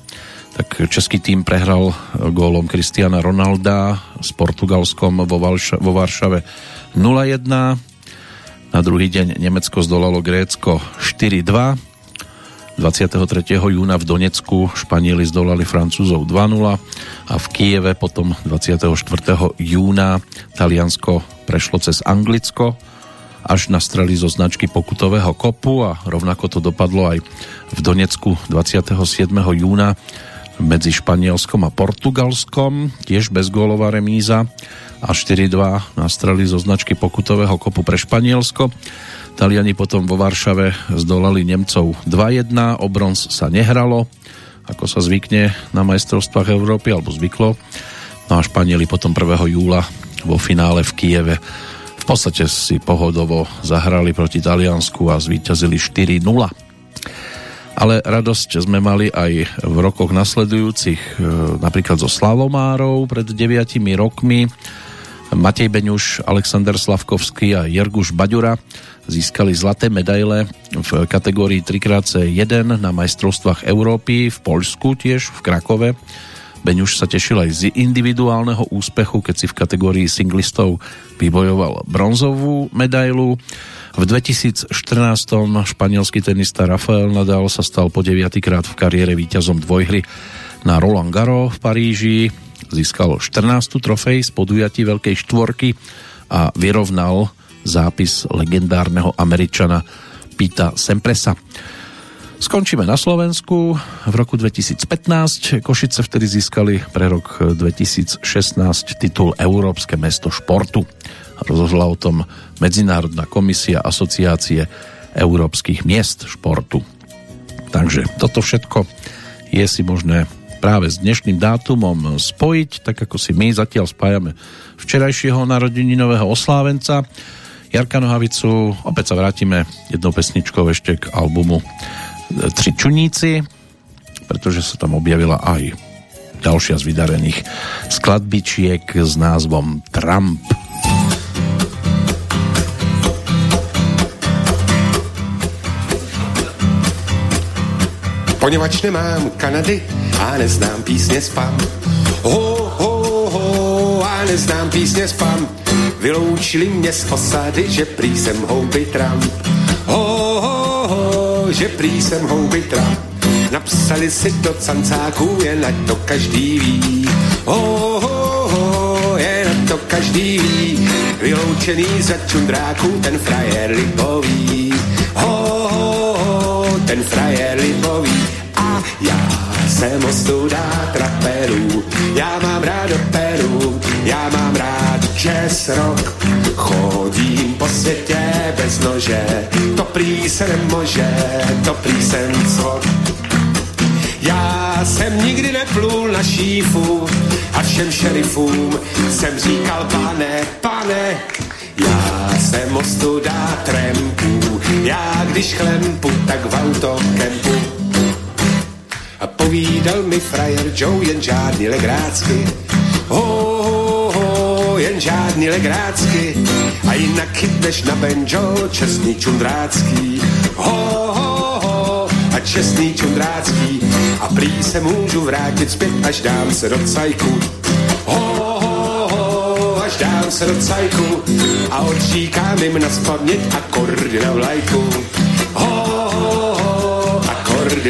tak český tým prehral gólom Kristiana Ronalda s Portugalskom vo, Valša- vo Varšave 0-1. Na druhý deň Nemecko zdolalo Grécko 4-2. 23. júna v Donecku Španieli zdolali Francúzov 2-0 a v Kieve potom 24. júna Taliansko prešlo cez Anglicko až na strely zo značky pokutového kopu a rovnako to dopadlo aj v Donecku 27. júna medzi Španielskom a Portugalskom, tiež bezgólová remíza a 4-2 nastreli zo značky pokutového kopu pre Španielsko. Taliani potom vo Varšave zdolali Nemcov 2-1, o bronz sa nehralo, ako sa zvykne na majstrovstvách Európy, alebo zvyklo. No a Španieli potom 1. júla vo finále v Kieve v podstate si pohodovo zahrali proti Taliansku a zvíťazili 4-0. ale radosť sme mali aj v rokoch nasledujúcich, e, napríklad zo Slavomárov pred 9 rokmi. Matej Beňuš, Alexander Slavkovský a Jerguš Baďura získali zlaté medaile v kategórii 3x1 na majstrovstvách Európy v Poľsku tiež, v Krakove. Beňuš sa tešil aj z individuálneho úspechu, keď si v kategórii singlistov vybojoval bronzovú medailu. V 2014 španielský tenista Rafael Nadal sa stal po 9. krát v kariére víťazom dvojhry na Roland Garros v Paríži. Získal 14. trofej z podujatí Veľkej štvorky a vyrovnal zápis legendárneho Američana Pita Sempresa. Skončíme na Slovensku. V roku 2015 Košice vtedy získali pre rok 2016 titul Európske mesto športu. Rozhodla o tom Medzinárodná komisia Asociácie európskych miest športu. Takže toto všetko je si možné práve s dnešným dátumom spojiť, tak ako si my zatiaľ spájame včerajšieho narodeninového oslávenca Jarka Nohavicu. Opäť sa vrátime jednou pesničkou ešte k albumu Tři čuníci, pretože sa tam objavila aj ďalšia z vydarených skladbičiek s názvom Trump. Poněvadž nemám Kanady a neznám písně spam. Ho, ho, ho, a neznám písně spam. Vyloučili mě z osady, že prý jsem houby Trump. Že prý jsem houby Trump. Napsali si do cancáků, jen ať to každý ví. Ho, ho, ho, jen ať to každý ví. Vyloučený za čundráků, ten frajer libový. Ho, ho, ho, ten frajer libový já jsem ostuda traperů, já mám rád operu, já mám rád jazz rock. Chodím po světě bez nože, to prý se nemože, to prý jsem co. Já jsem nikdy neplul na šífu a všem šerifům jsem říkal pane, pane, já jsem ostuda trempů, já když chlempu, tak v autokempu a povídal mi frajer Joe jen žádný legrácky. Ho, jen žádný legrácky. A jinak chytneš na benjo čestný čundrácký. Ho, ho, ho, a čestný čundrácký. A prý se můžu vrátit zpět, až dám se do cajku. Ho, ho, ho, až dám se do cajku. A odříkám jim na spaměť akordy na vlajku.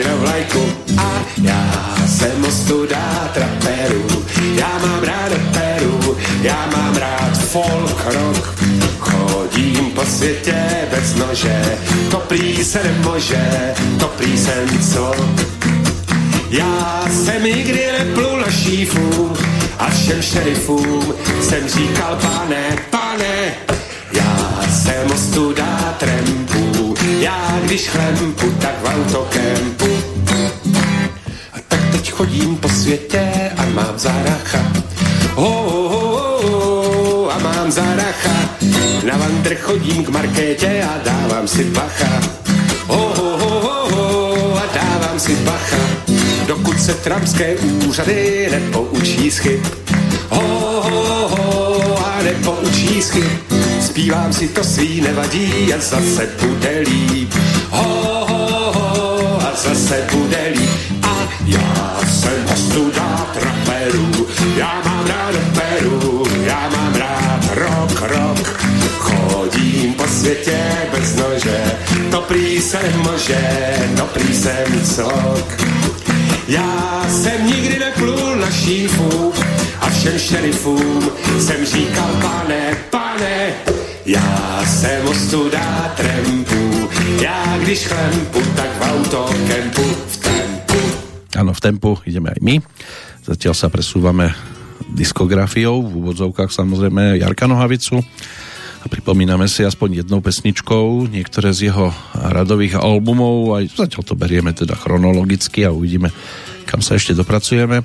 Na vlajku a já jsem ostuda traperu. Já mám rád peru, já mám rád folk rock. Chodím po světě bez nože, to prý se nemože, to prý jsem co. Já jsem nikdy neplul na šífu a všem šerifům jsem říkal pane, pane, já jsem ostuda trempu, já když chlempu, tak v autokempu teď chodím po světě a mám záracha. Ho, ho, ho, ho, a mám záracha. Na vandr chodím k markétě a dávám si bacha. Ho, ho, ho, ho, ho, a dávám si bacha. Dokud se tramské úřady nepoučí schyb. Ho, ho, ho, a nepoučí schyb. Zpívám si to svý nevadí a zase bude líp. Ho, ho, ho, a zase bude líp já jsem ostuda traperu, já mám rád peru, já mám rád rock, rock. Chodím po světě bez nože, to prý se može, to prý jsem cok. Já jsem nikdy neplul na šífu a všem šerifům jsem říkal pane, pane, já jsem ostuda trempu, já když chlempu, tak v autokempu v Áno, v tempu ideme aj my. Zatiaľ sa presúvame diskografiou, v úvodzovkách samozrejme Jarka Nohavicu a pripomíname si aspoň jednou pesničkou niektoré z jeho radových albumov, aj zatiaľ to berieme teda chronologicky a uvidíme, kam sa ešte dopracujeme.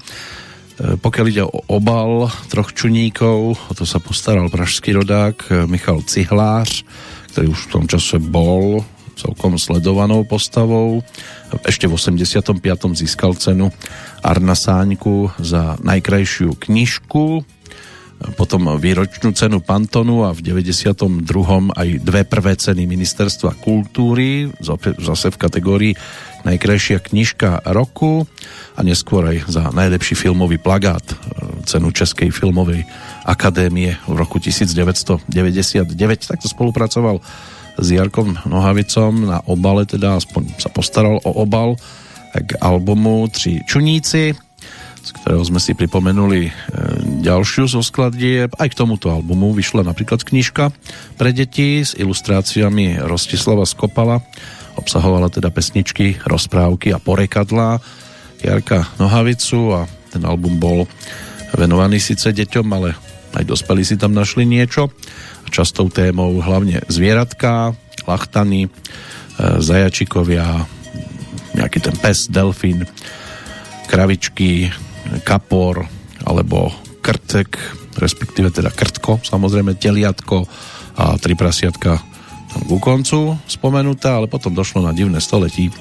E, pokiaľ ide o obal troch čuníkov, o to sa postaral pražský rodák e, Michal Cihlář, ktorý už v tom čase bol celkom sledovanou postavou. Ešte v 85. získal cenu Arna Sáňku za najkrajšiu knižku, potom výročnú cenu Pantonu a v 92. aj dve prvé ceny Ministerstva kultúry, zase v kategórii najkrajšia knižka roku a neskôr aj za najlepší filmový plagát e, cenu Českej filmovej akadémie v roku 1999. Takto spolupracoval s Jarkom Nohavicom na obale, teda aspoň sa postaral o obal k albumu Tři čuníci, z ktorého sme si pripomenuli e, ďalšiu zo skladie. Aj k tomuto albumu vyšla napríklad knižka pre deti s ilustráciami Rostislava Skopala obsahovala teda pesničky, rozprávky a porekadlá Jarka Nohavicu a ten album bol venovaný síce deťom, ale aj dospelí si tam našli niečo. Častou témou hlavne zvieratka, lachtany, e, zajačikovia, nejaký ten pes, delfín, kravičky, kapor alebo krtek, respektíve teda krtko, samozrejme teliatko a tri prasiatka ku koncu spomenutá, ale potom došlo na divné století.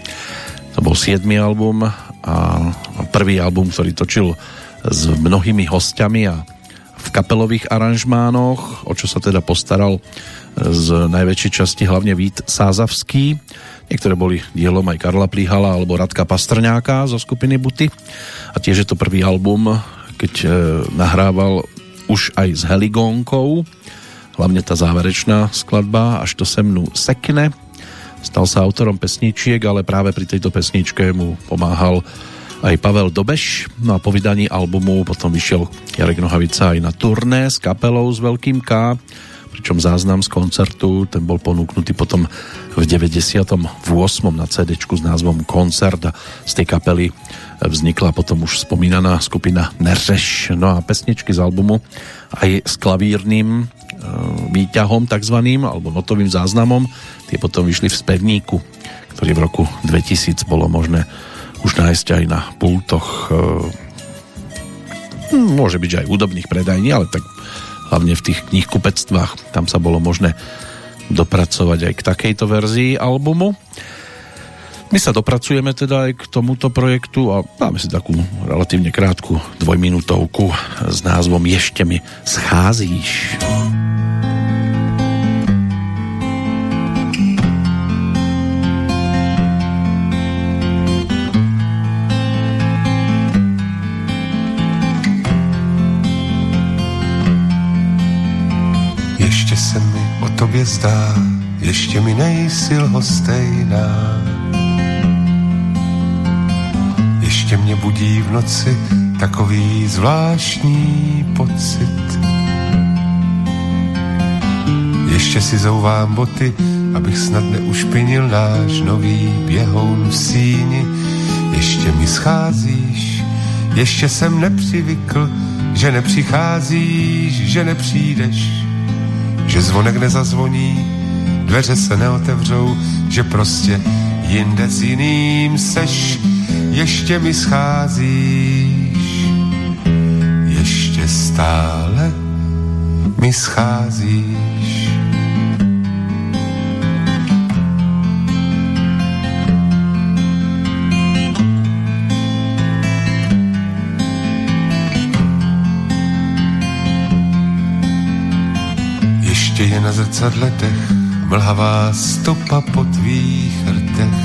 To bol 7. album a prvý album, ktorý točil s mnohými hostiami a v kapelových aranžmánoch, o čo sa teda postaral z najväčšej časti hlavne Vít Sázavský. Niektoré boli dielom aj Karla Plíhala alebo Radka Pastrňáka zo skupiny Buty. A tiež je to prvý album, keď e, nahrával už aj s Heligónkou hlavne tá záverečná skladba Až to se mnou sekne. Stal sa autorom pesničiek, ale práve pri tejto pesničke mu pomáhal aj Pavel Dobeš. No a po vydaní albumu potom vyšiel Jarek Nohavica aj na turné s kapelou s veľkým K, pričom záznam z koncertu, ten bol ponúknutý potom v 98. na CD s názvom Koncert a z tej kapely vznikla potom už spomínaná skupina Neřeš. No a pesničky z albumu aj s klavírnym E, výťahom takzvaným, alebo notovým záznamom. Tie potom vyšli v spevníku, ktorý v roku 2000 bolo možné už nájsť aj na pultoch e, hm, môže byť aj údobných predajní, ale tak hlavne v tých knihkupectvách tam sa bolo možné dopracovať aj k takejto verzii albumu. My sa dopracujeme teda aj k tomuto projektu a dáme si takú relatívne krátku dvojminútovku s názvom Ešte mi scházíš. Tobě zdá, ještě mi nejsi lhostejná. Ještě mě budí v noci takový zvláštní pocit. Ještě si zouvám boty, abych snad neušpinil náš nový běhoun v síni. Ještě mi scházíš, ještě jsem nepřivykl, že nepřicházíš, že nepřijdeš že zvonek nezazvoní, dveře se neotevřou, že prostě jinde s jiným seš, ještě mi scházíš, ještě stále mi scházíš. Je na zrcadle dech, mlhavá stopa po tvých rtech.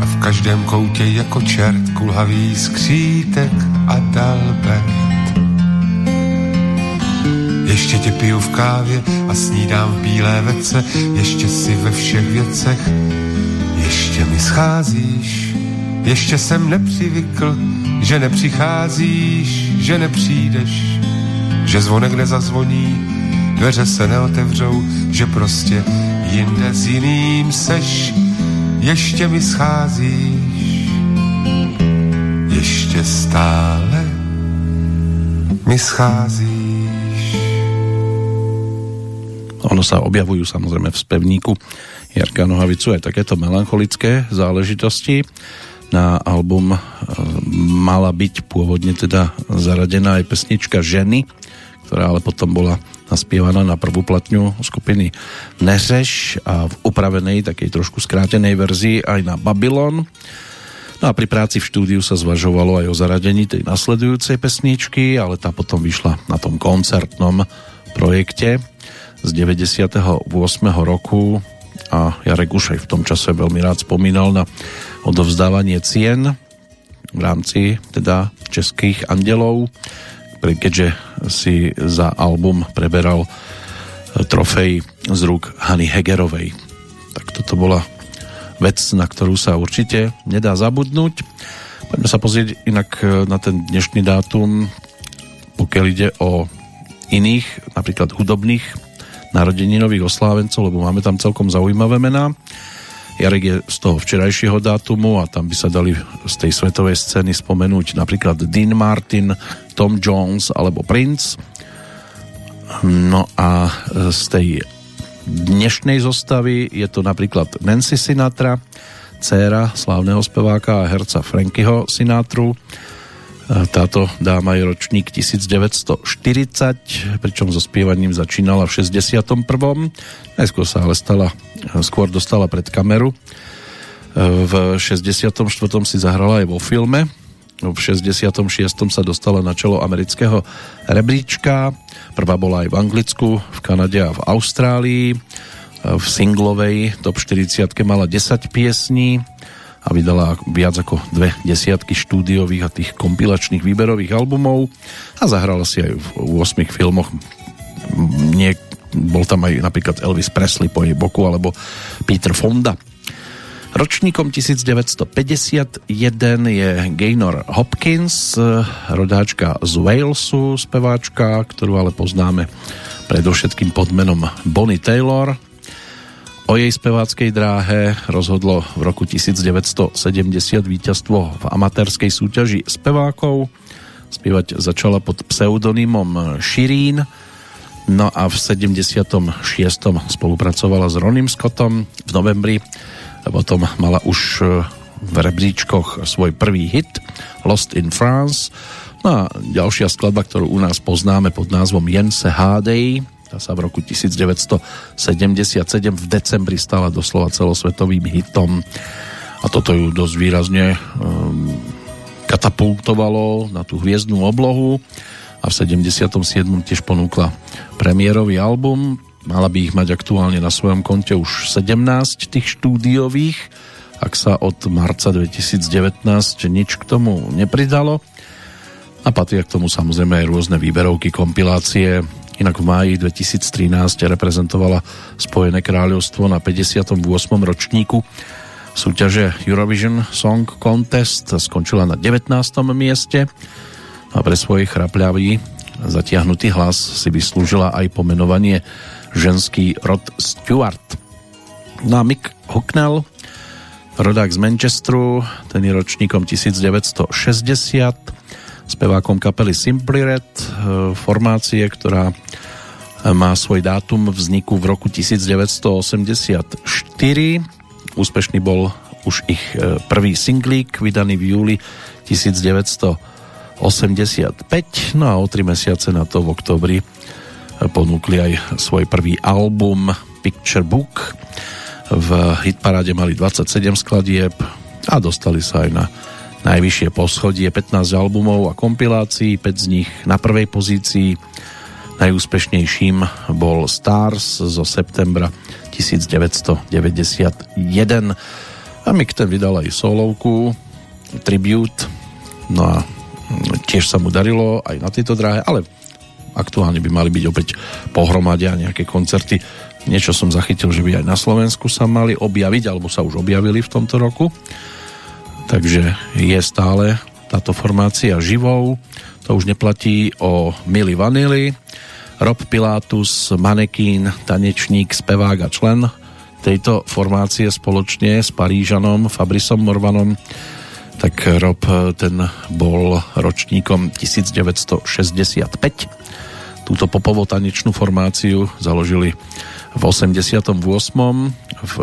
A v každém koutě jako čert kulhavý skřítek a dalbert. Ještě tě piju v kávě a snídám v bílé vece, ještě si ve všech věcech, ještě mi scházíš, ještě jsem nepřivykl, že nepřicházíš, že nepřijdeš, že zvonek nezazvoní, dveře se neotevřou, že prostě jinde s jiným seš, ještě mi scházíš, ještě stále mi scházíš. Ono sa objavujú samozrejme v spevníku Jarka Nohavicu aj takéto melancholické záležitosti. Na album e, mala byť pôvodne teda zaradená aj pesnička Ženy, ktorá ale potom bola naspievaná na prvú platňu skupiny Neřeš a v upravenej, takej trošku skrátenej verzii aj na Babylon. No a pri práci v štúdiu sa zvažovalo aj o zaradení tej nasledujúcej pesničky, ale tá potom vyšla na tom koncertnom projekte z 98. roku a Jarek už aj v tom čase veľmi rád spomínal na odovzdávanie cien v rámci teda českých andelov, keďže si za album preberal trofej z rúk Hany Hegerovej. Tak toto bola vec, na ktorú sa určite nedá zabudnúť. Poďme sa pozrieť inak e, na ten dnešný dátum, pokiaľ ide o iných, napríklad hudobných narodeninových oslávencov, lebo máme tam celkom zaujímavé mená. Jarek je z toho včerajšieho dátumu a tam by sa dali z tej svetovej scény spomenúť napríklad Dean Martin, Tom Jones alebo Prince. No a z tej dnešnej zostavy je to napríklad Nancy Sinatra, dcéra slávneho speváka a herca Frankyho Sinatru. Táto dáma je ročník 1940, pričom so spievaním začínala v 61. Najskôr sa ale stala, skôr dostala pred kameru. V 64. si zahrala aj vo filme. V 66. sa dostala na čelo amerického rebríčka Prvá bola aj v Anglicku, v Kanade a v Austrálii. V singlovej top 40 mala 10 piesní a vydala viac ako dve desiatky štúdiových a tých kompilačných výberových albumov a zahrala si aj v 8 filmoch. Nie, bol tam aj napríklad Elvis Presley po jej boku alebo Peter Fonda. Ročníkom 1951 je Gaynor Hopkins, rodáčka z Walesu, speváčka, ktorú ale poznáme predovšetkým pod menom Bonnie Taylor. O jej speváckej dráhe rozhodlo v roku 1970 víťazstvo v amatérskej súťaži spevákov. Spievať začala pod pseudonymom Shirin, no a v 76. spolupracovala s Ronim Scottom. V novembri potom mala už e, v rebríčkoch svoj prvý hit Lost in France. No a ďalšia skladba, ktorú u nás poznáme pod názvom Jense Hádej, tá sa v roku 1977 v decembri stala doslova celosvetovým hitom a toto ju dosť výrazne um, katapultovalo na tú hviezdnú oblohu a v 77. tiež ponúkla premiérový album Mala by ich mať aktuálne na svojom konte už 17 tých štúdiových, ak sa od marca 2019 nič k tomu nepridalo. A patria k tomu samozrejme aj rôzne výberovky, kompilácie. Inak v máji 2013 reprezentovala Spojené kráľovstvo na 58. ročníku súťaže Eurovision Song Contest. Skončila na 19. mieste a pre svoj chrapľavý zatiahnutý hlas si vyslúžila aj pomenovanie ženský rod Stuart. No a Mick Hucknell, rodák z Manchesteru, ten je ročníkom 1960, spevákom kapely Simply Red, e, formácie, ktorá má svoj dátum vzniku v roku 1984. Úspešný bol už ich e, prvý singlík, vydaný v júli 1985, no a o tri mesiace na to v oktobri ponúkli aj svoj prvý album Picture Book. V hitparáde mali 27 skladieb a dostali sa aj na najvyššie poschodie 15 albumov a kompilácií, 5 z nich na prvej pozícii. Najúspešnejším bol Stars zo septembra 1991. A Mick ten vydal aj solovku, Tribute, no a tiež sa mu darilo aj na tejto dráhe, ale aktuálne by mali byť opäť pohromade a nejaké koncerty. Niečo som zachytil, že by aj na Slovensku sa mali objaviť, alebo sa už objavili v tomto roku. Takže je stále táto formácia živou. To už neplatí o Mili Vanili. Rob Pilatus, manekín, tanečník, spevák a člen tejto formácie spoločne s Parížanom Fabrisom Morvanom tak Rob ten bol ročníkom 1965 Túto popovo-tanečnú formáciu založili v 88. v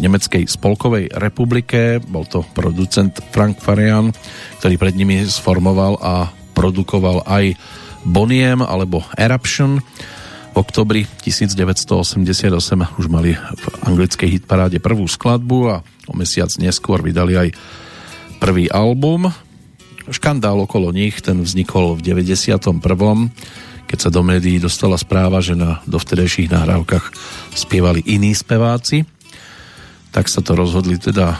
Nemeckej spolkovej republike. Bol to producent Frank Farian, ktorý pred nimi sformoval a produkoval aj Boniem alebo Eruption. V oktobri 1988 už mali v anglickej hitparáde prvú skladbu a o mesiac neskôr vydali aj prvý album. Škandál okolo nich, ten vznikol v 91. keď sa do médií dostala správa, že na dovtedajších nahrávkach spievali iní speváci. Tak sa to rozhodli teda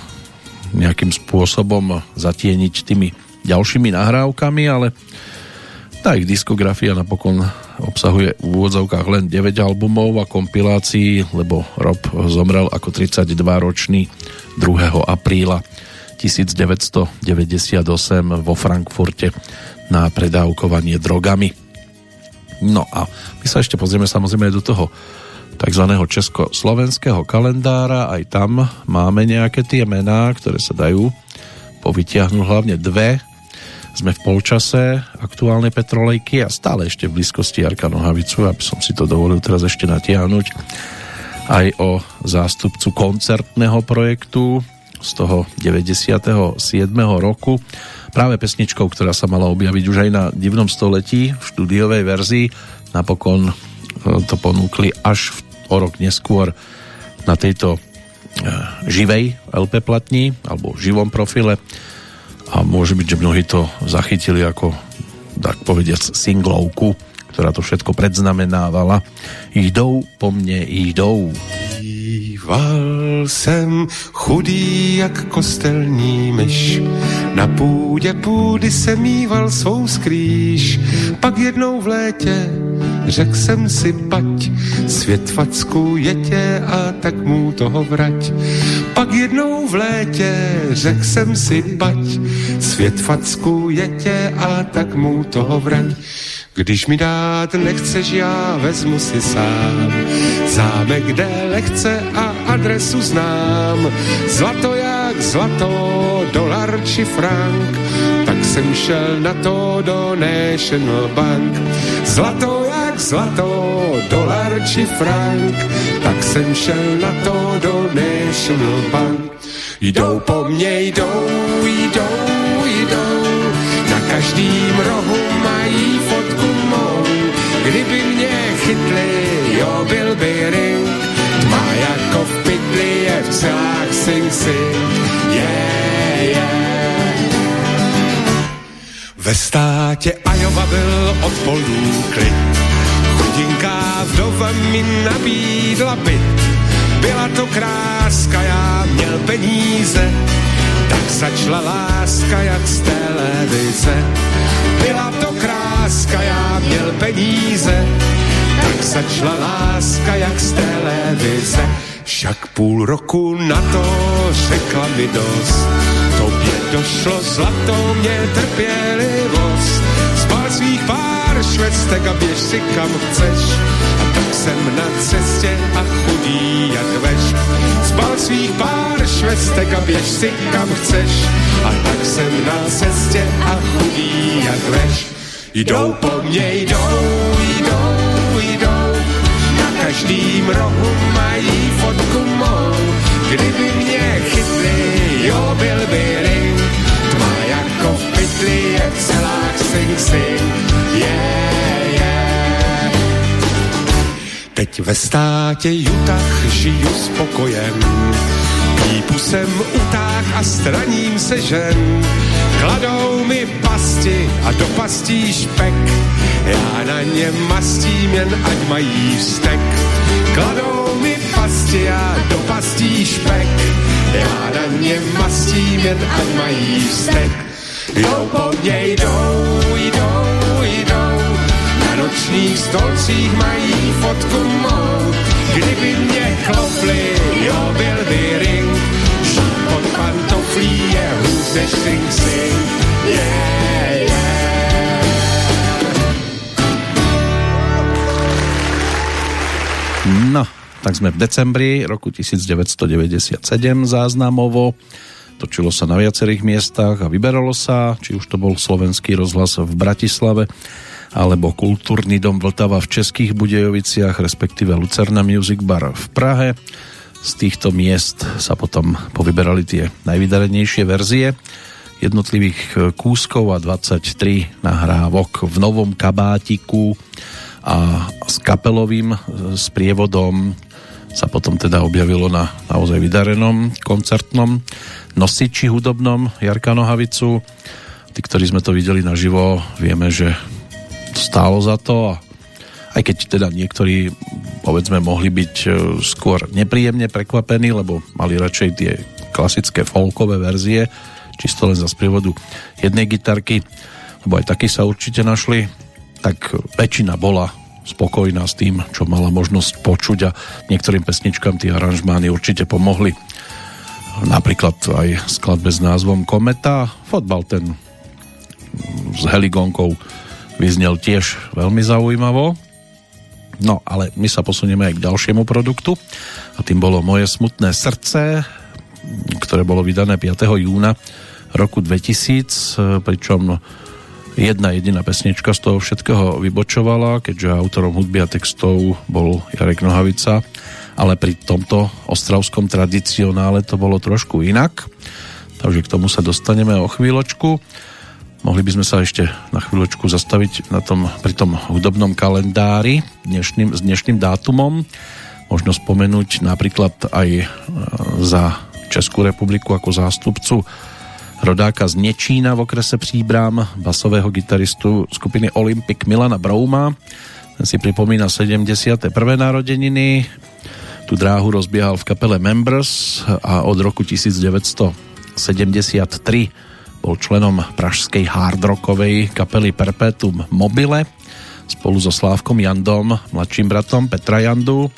nejakým spôsobom zatieniť tými ďalšími nahrávkami, ale tá ich diskografia napokon obsahuje v úvodzovkách len 9 albumov a kompilácií, lebo Rob zomrel ako 32-ročný 2. apríla 1998 vo Frankfurte na predávkovanie drogami. No a my sa ešte pozrieme samozrejme do toho tzv. československého kalendára. Aj tam máme nejaké tie mená, ktoré sa dajú povytiahnuť, hlavne dve sme v polčase aktuálnej petrolejky a stále ešte v blízkosti Jarka Nohavicu, aby som si to dovolil teraz ešte natiahnuť aj o zástupcu koncertného projektu z toho 97. roku. Práve pesničkou, ktorá sa mala objaviť už aj na divnom století v štúdiovej verzii. Napokon e, to ponúkli až o rok neskôr na tejto e, živej LP platni alebo živom profile a môže byť, že mnohí to zachytili ako tak povediac singlovku, ktorá to všetko predznamenávala. Jdou po mne, jdou. Býval jsem chudý jak kostelní myš, na půdě půdy se mýval svou skrýš, pak jednou v létě Řekl jsem si, pať, svět facku jetě a tak mu toho vrať. Pak jednou v létě řekl jsem si, pať, svět facku jetě a tak mu toho vrať. Když mi dát nechceš, já vezmu si sám zámek, kde lehce a adresu znám. Zlato jak zlato, dolar či frank, tak jsem šel na to do National Bank. Zlato jak zlato, dolar či frank, tak jsem šel na to do National Bank. Jdou po mně, jdou, jdou, jdou, na každým rohu mou. Kdyby mě chytli, jo, byl by ring, tma jako v pytli je v celách Sing Sing, yeah, yeah. Ve státě Ajova byl od polů klid, chudinká vdova mi nabídla byt. Byla to kráska, já měl peníze, tak začala láska jak z televize. Byla to kráska, já měl peníze, tak začala láska jak z televize. Však půl roku na to řekla mi dost, tobě došlo zlato, mě trpělivost. Spal svých pár švestek a běž si kam chceš, a tak jsem na cestě a chudý jak veš. Spal svých pár švestek a běž si kam chceš, a tak jsem na cestě a chudý jak veš. Jdou po mně, jdou, jdou, jdou, na každým rohu mají fotku mou. Kdyby mě chytli, jo, byl by ring, tma jako v pytli je v celách sing sing, yeah, yeah. Teď ve státě Utah žiju s pokojem, pípu jsem utáh a straním se žen, kladou mi pasti a do pastí špek, já na ně mastím jen ať mají vztek. Kladou mi pasti a do pastí špek, já na ně mastím jen ať mají vztek. Jdou po mně, jdou, jdou, jdou, na nočních stolcích mají fotku mou. Kdyby mě klopli, jo, byl by hůř než sing sing, yeah, yeah. No, tak sme v decembri roku 1997 záznamovo. Točilo sa na viacerých miestach a vyberalo sa, či už to bol slovenský rozhlas v Bratislave, alebo kultúrny dom Vltava v Českých Budejoviciach, respektíve Lucerna Music Bar v Prahe. Z týchto miest sa potom povyberali tie najvydarenejšie verzie jednotlivých kúskov a 23 nahrávok v novom kabátiku a s kapelovým s prievodom sa potom teda objavilo na naozaj vydarenom koncertnom nosiči hudobnom Jarka Nohavicu. Tí, ktorí sme to videli naživo, vieme, že stálo za to a aj keď teda niektorí povedzme mohli byť e, skôr nepríjemne prekvapení, lebo mali radšej tie klasické folkové verzie, čisto len za sprievodu jednej gitarky, lebo aj takí sa určite našli, tak väčšina bola spokojná s tým, čo mala možnosť počuť a niektorým pesničkám tie aranžmány určite pomohli. Napríklad aj skladbe s názvom Kometa. Fotbal ten s heligonkou vyznel tiež veľmi zaujímavo. No, ale my sa posunieme aj k ďalšiemu produktu a tým bolo Moje smutné srdce, ktoré bolo vydané 5. júna roku 2000, pričom jedna jediná pesnička z toho všetkého vybočovala, keďže autorom hudby a textov bol Jarek Nohavica, ale pri tomto ostravskom tradicionále to bolo trošku inak, takže k tomu sa dostaneme o chvíľočku. Mohli by sme sa ešte na chvíľočku zastaviť na tom, pri tom hudobnom kalendári dnešným, s dnešným dátumom. Možno spomenúť napríklad aj e, za Českú republiku ako zástupcu rodáka z Nečína v okrese Příbram, basového gitaristu skupiny Olympic Milana Brouma. Ten si pripomína 71. narodeniny. Tu dráhu rozbiehal v kapele Members a od roku 1973 bol členom pražskej hardrockovej kapely Perpetuum Mobile spolu so Slávkom Jandom, mladším bratom Petra Jandu.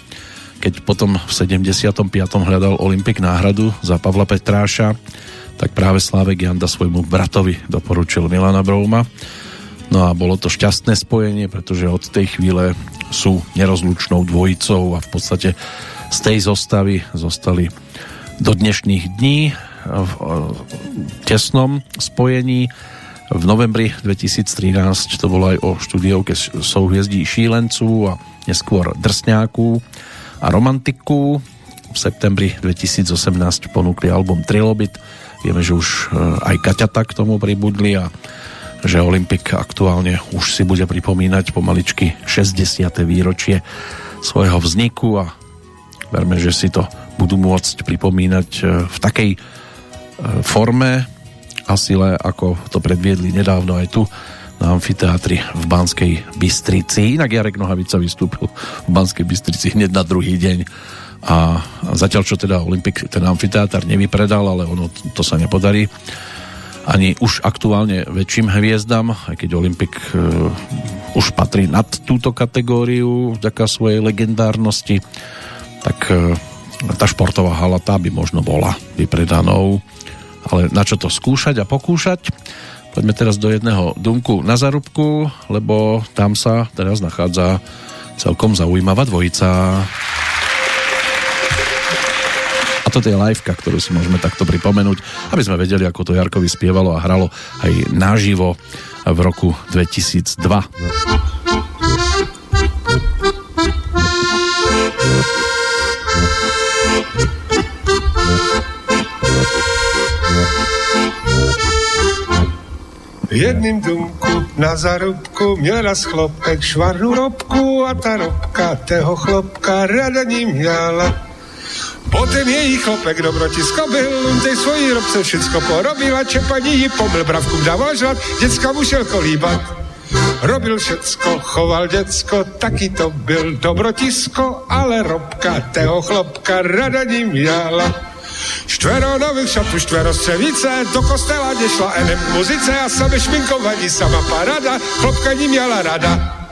Keď potom v 75. hľadal Olympik náhradu za Pavla Petráša, tak práve Slávek Janda svojmu bratovi doporučil Milana Brouma. No a bolo to šťastné spojenie, pretože od tej chvíle sú nerozlučnou dvojicou a v podstate z tej zostavy zostali do dnešných dní v tesnom spojení. V novembri 2013 to bolo aj o štúdiovke souhviezdí šílencu a neskôr drsňáku a romantiku. V septembri 2018 ponúkli album Trilobit, Vieme, že už eh, aj Kaťata k tomu pribudli a že Olympik aktuálne už si bude pripomínať pomaličky 60. výročie svojho vzniku a verme, že si to budú môcť pripomínať eh, v takej eh, forme a sile, ako to predviedli nedávno aj tu na amfiteátri v Banskej Bystrici. Inak Jarek Nohavica vystúpil v Banskej Bystrici hneď na druhý deň a zatiaľ čo teda Olympik ten amfiteátr nevypredal, ale ono to sa nepodarí ani už aktuálne väčším hviezdam, aj keď Olympik uh, už patrí nad túto kategóriu vďaka svojej legendárnosti, tak uh, tá športová hala tá by možno bola vypredanou, ale na čo to skúšať a pokúšať? Poďme teraz do jedného dumku na zarubku, lebo tam sa teraz nachádza celkom zaujímavá dvojica toto je liveka, ktorú si môžeme takto pripomenúť, aby sme vedeli, ako to Jarkovi spievalo a hralo aj naživo v roku 2002. Jedným domku na zarobku měl raz chlopek švarnú robku a ta robka toho chlopka rada ním měla. Potem její chlopek dobrotisko byl, tej svojí robce všecko porobil a čepaní ji pomil, bravku dával žrat, děcka musel kolíbat. Robil všecko, choval děcko, taky to byl dobrotisko, ale robka tého chlopka rada ním jala. Štvero nových šatů, štvero střevice, do kostela nešla enem k muzice a same šminkovaní sama parada, chlopka ním jala rada.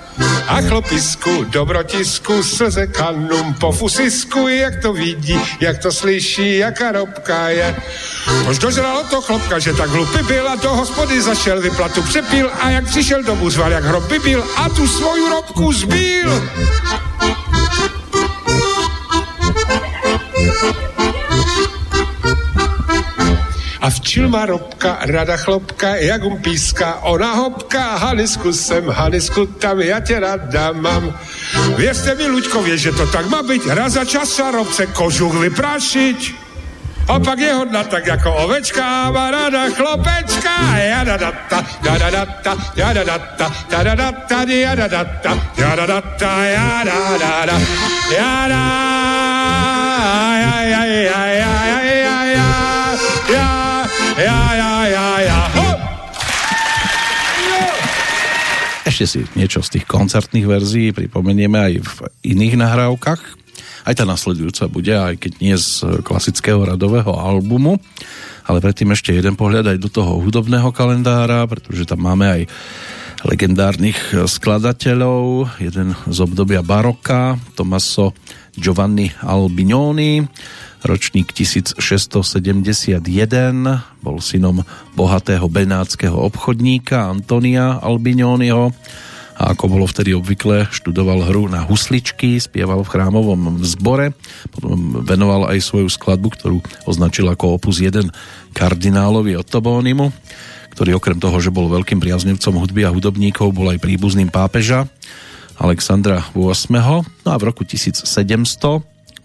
A chlopisku, dobrotisku, slze kanum po fusisku, jak to vidí, jak to slyší, jaká robka je. Už dožralo to chlopka, že tak hlupy a do hospody zašel, vyplatu přepil a jak přišel domů zval, jak hrob by byl a tu svoju robku zbil. A včil má robka, rada chlopka, jak um píska, ona hopka, Hanisku sem, Hanisku tam, já tě rada mám. Věřte mi, Luďkově, že to tak má být, raz za čas sa robce kožuch vyprášiť. a pak je hodna tak jako ovečka, má ráda chlopečka. Jadadata, jadadata, jadadata, jadadata, jadadata, jadadata, jadadata, jada, ja, ja, Ešte si niečo z tých koncertných verzií pripomenieme aj v iných nahrávkach. Aj tá nasledujúca bude, aj keď nie z klasického radového albumu, ale predtým ešte jeden pohľad aj do toho hudobného kalendára, pretože tam máme aj legendárnych skladateľov, jeden z obdobia baroka, Tommaso Giovanni Albignoni, ročník 1671, bol synom bohatého benátskeho obchodníka Antonia Albignoniho. A ako bolo vtedy obvykle, študoval hru na husličky, spieval v chrámovom zbore, potom venoval aj svoju skladbu, ktorú označil ako opus 1 kardinálovi Ottobónimu, ktorý okrem toho, že bol veľkým priaznivcom hudby a hudobníkov, bol aj príbuzným pápeža Alexandra VIII. No a v roku 1700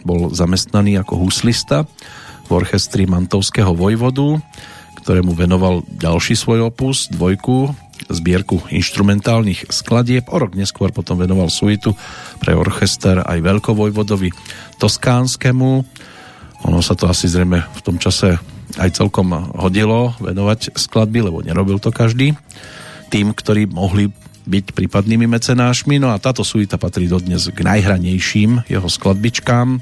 bol zamestnaný ako huslista v orchestri Mantovského vojvodu, ktorému venoval ďalší svoj opus, dvojku, zbierku instrumentálnych skladieb. O rok neskôr potom venoval suitu pre orchester aj veľkovojvodovi Toskánskemu. Ono sa to asi zrejme v tom čase aj celkom hodilo venovať skladby, lebo nerobil to každý. Tým, ktorí mohli byť prípadnými mecenášmi. No a táto suita patrí dodnes k najhranejším jeho skladbičkám.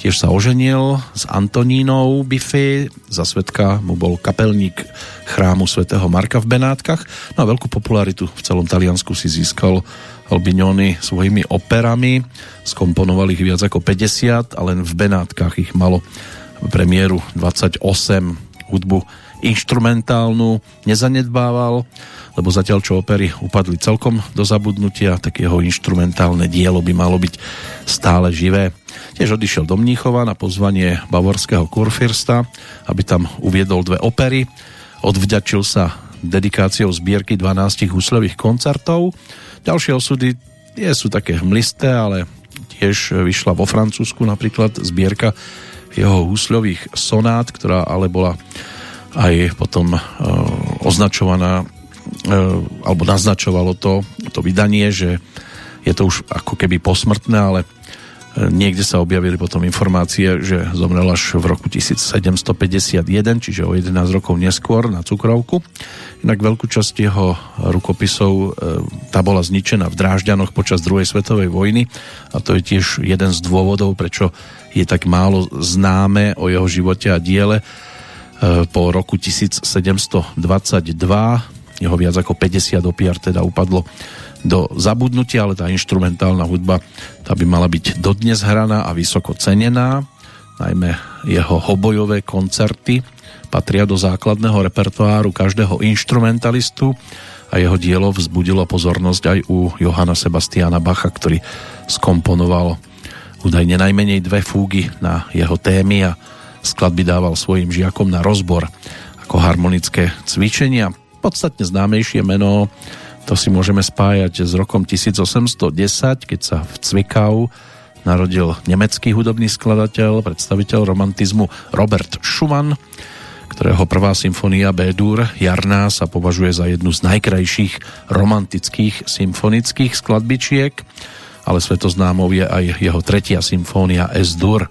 Tiež sa oženil s Antonínou Biffy, za svetka mu bol kapelník chrámu svätého Marka v Benátkach. No a veľkú popularitu v celom Taliansku si získal Albignoni svojimi operami. Skomponoval ich viac ako 50 a len v Benátkach ich malo premiéru 28 hudbu instrumentálnu nezanedbával, lebo zatiaľ čo opery upadli celkom do zabudnutia, tak jeho instrumentálne dielo by malo byť stále živé. Tiež odišiel do Mníchova na pozvanie bavorského kurfirsta, aby tam uviedol dve opery. Odvďačil sa dedikáciou zbierky 12 huslových koncertov. Ďalšie osudy nie sú také hmlisté, ale tiež vyšla vo Francúzsku napríklad zbierka jeho husľových sonát, ktorá ale bola aj potom uh, označovaná alebo naznačovalo to, to vydanie, že je to už ako keby posmrtné, ale Niekde sa objavili potom informácie, že zomrel až v roku 1751, čiže o 11 rokov neskôr na cukrovku. Inak veľkú časť jeho rukopisov e, tá bola zničená v Drážďanoch počas druhej svetovej vojny a to je tiež jeden z dôvodov, prečo je tak málo známe o jeho živote a diele. E, po roku 1722 jeho viac ako 50 opiar teda upadlo do zabudnutia, ale tá instrumentálna hudba tá by mala byť dodnes hraná a vysoko cenená. Najmä jeho hobojové koncerty patria do základného repertoáru každého instrumentalistu a jeho dielo vzbudilo pozornosť aj u Johana Sebastiana Bacha, ktorý skomponoval údajne najmenej dve fúgy na jeho témy a skladby dával svojim žiakom na rozbor ako harmonické cvičenia. Podstatne známejšie meno to si môžeme spájať s rokom 1810, keď sa v Cvikau narodil nemecký hudobný skladateľ, predstaviteľ romantizmu Robert Schumann, ktorého prvá symfónia B-dur Jarná sa považuje za jednu z najkrajších romantických symfonických skladbičiek, ale svetoznámou je aj jeho tretia symfónia S-dur,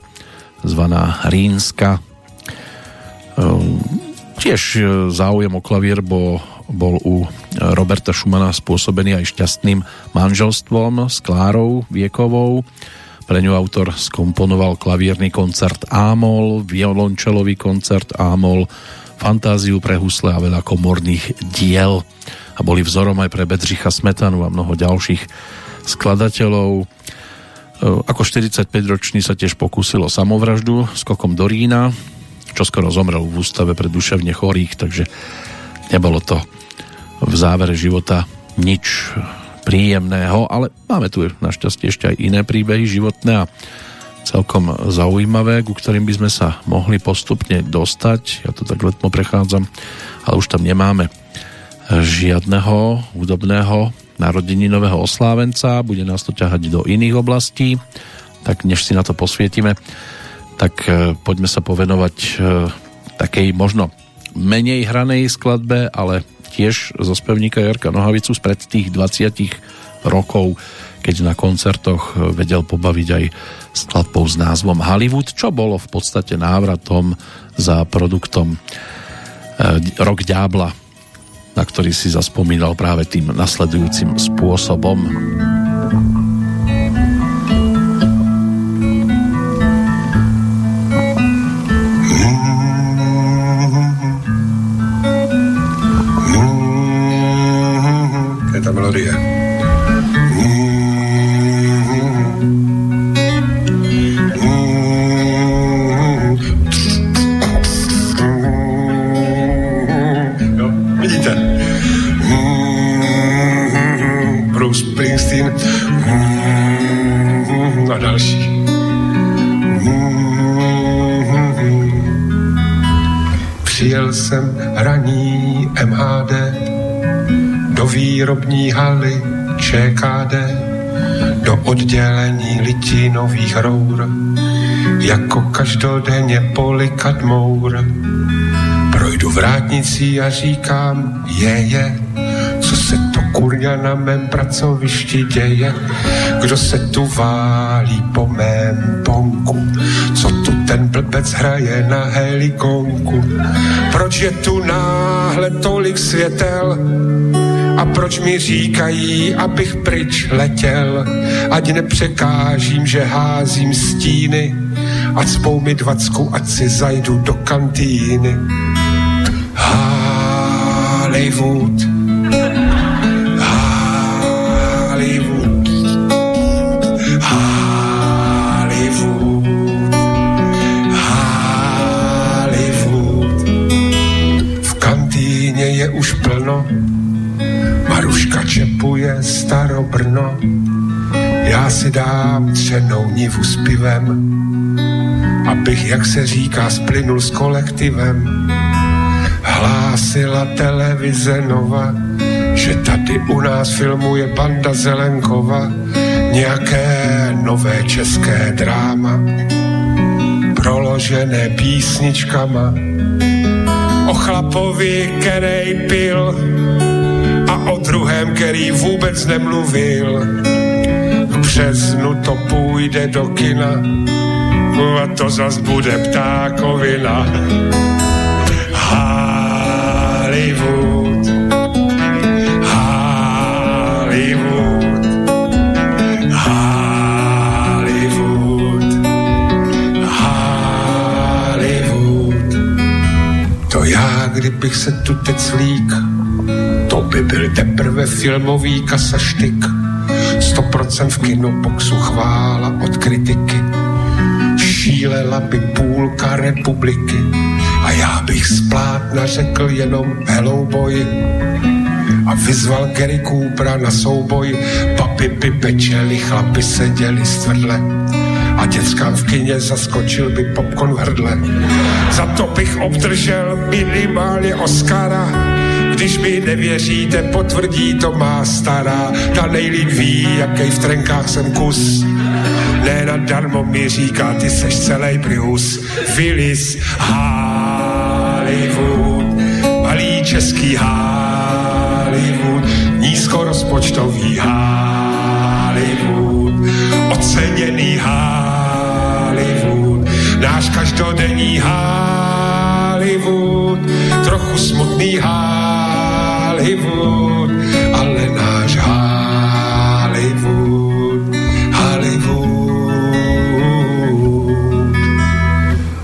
zvaná Rínska. Tiež e, záujem o klavír bol bol u Roberta Schumana spôsobený aj šťastným manželstvom s Klárou Viekovou. Pre ňu autor skomponoval klavírny koncert Ámol, violončelový koncert Ámol, fantáziu pre husle a veľa komorných diel. A boli vzorom aj pre Bedřicha Smetanu a mnoho ďalších skladateľov. E, ako 45-ročný sa tiež pokúsilo samovraždu skokom do Rína, čo skoro zomrel v ústave pre duševne chorých, takže nebolo to v závere života nič príjemného, ale máme tu našťastie ešte aj iné príbehy životné a celkom zaujímavé, ku ktorým by sme sa mohli postupne dostať. Ja to tak letmo prechádzam, ale už tam nemáme žiadneho hudobného narodeninového oslávenca, bude nás to ťahať do iných oblastí, tak než si na to posvietime, tak e, poďme sa povenovať e, takej možno menej hranej skladbe, ale tiež zo spevníka Jarka Nohavicu spred tých 20 rokov, keď na koncertoch vedel pobaviť aj skladbou s názvom Hollywood, čo bolo v podstate návratom za produktom Rok Ďábla, na ktorý si zaspomínal práve tým nasledujúcim spôsobom. Výrobní haly ČKD do oddělení litinových rour, jako každodenně polikat mour. Projdu vrátnicí a říkám, je, je, co se to kurňa na mém pracovišti děje, kdo se tu válí po mém ponku, co ten blbec hraje na helikonku, proč je tu náhle tolik světel, a proč mi říkají, abych pryč letěl, ať nepřekážím, že házím stíny, ať spou mi dvacku, ať si zajdu do kantýny. Hollywood, Čepuje starobrno, já si dám třenou nivu s pivem, abych, jak se říká, splynul s kolektivem. Hlásila televize Nova, že tady u nás filmuje banda Zelenkova nějaké nové české dráma, proložené písničkama o chlapovi, který pil o druhém, který vůbec nemluvil. V březnu to půjde do kina a to zas bude ptákovina. Hollywood, Hollywood, Hollywood, Hollywood. To já, kdybych se tu teď slík to by byl teprve filmový kasaštyk. 100% v kinoboxu chvála od kritiky. Šílela by půlka republiky a já bych splátna řekl jenom hello boy a vyzval Gary Coopera na souboj. Papy by pečeli, chlapi seděli stvrdle a dětskám v kině zaskočil by popcorn v hrdle. Za to bych obdržel minimálně Oscara když mi nevěříte, potvrdí to má stará. Ta nejlíp ví, jaký v trenkách jsem kus. Ne nadarmo mi říká, ty seš celý Prius. Willis, Hollywood, malý český Hollywood, nízkorozpočtový Hollywood, oceněný Hollywood, náš každodenní Hollywood, trochu smutný Hollywood, Hollywood, ale náš Hollywood, Hollywood.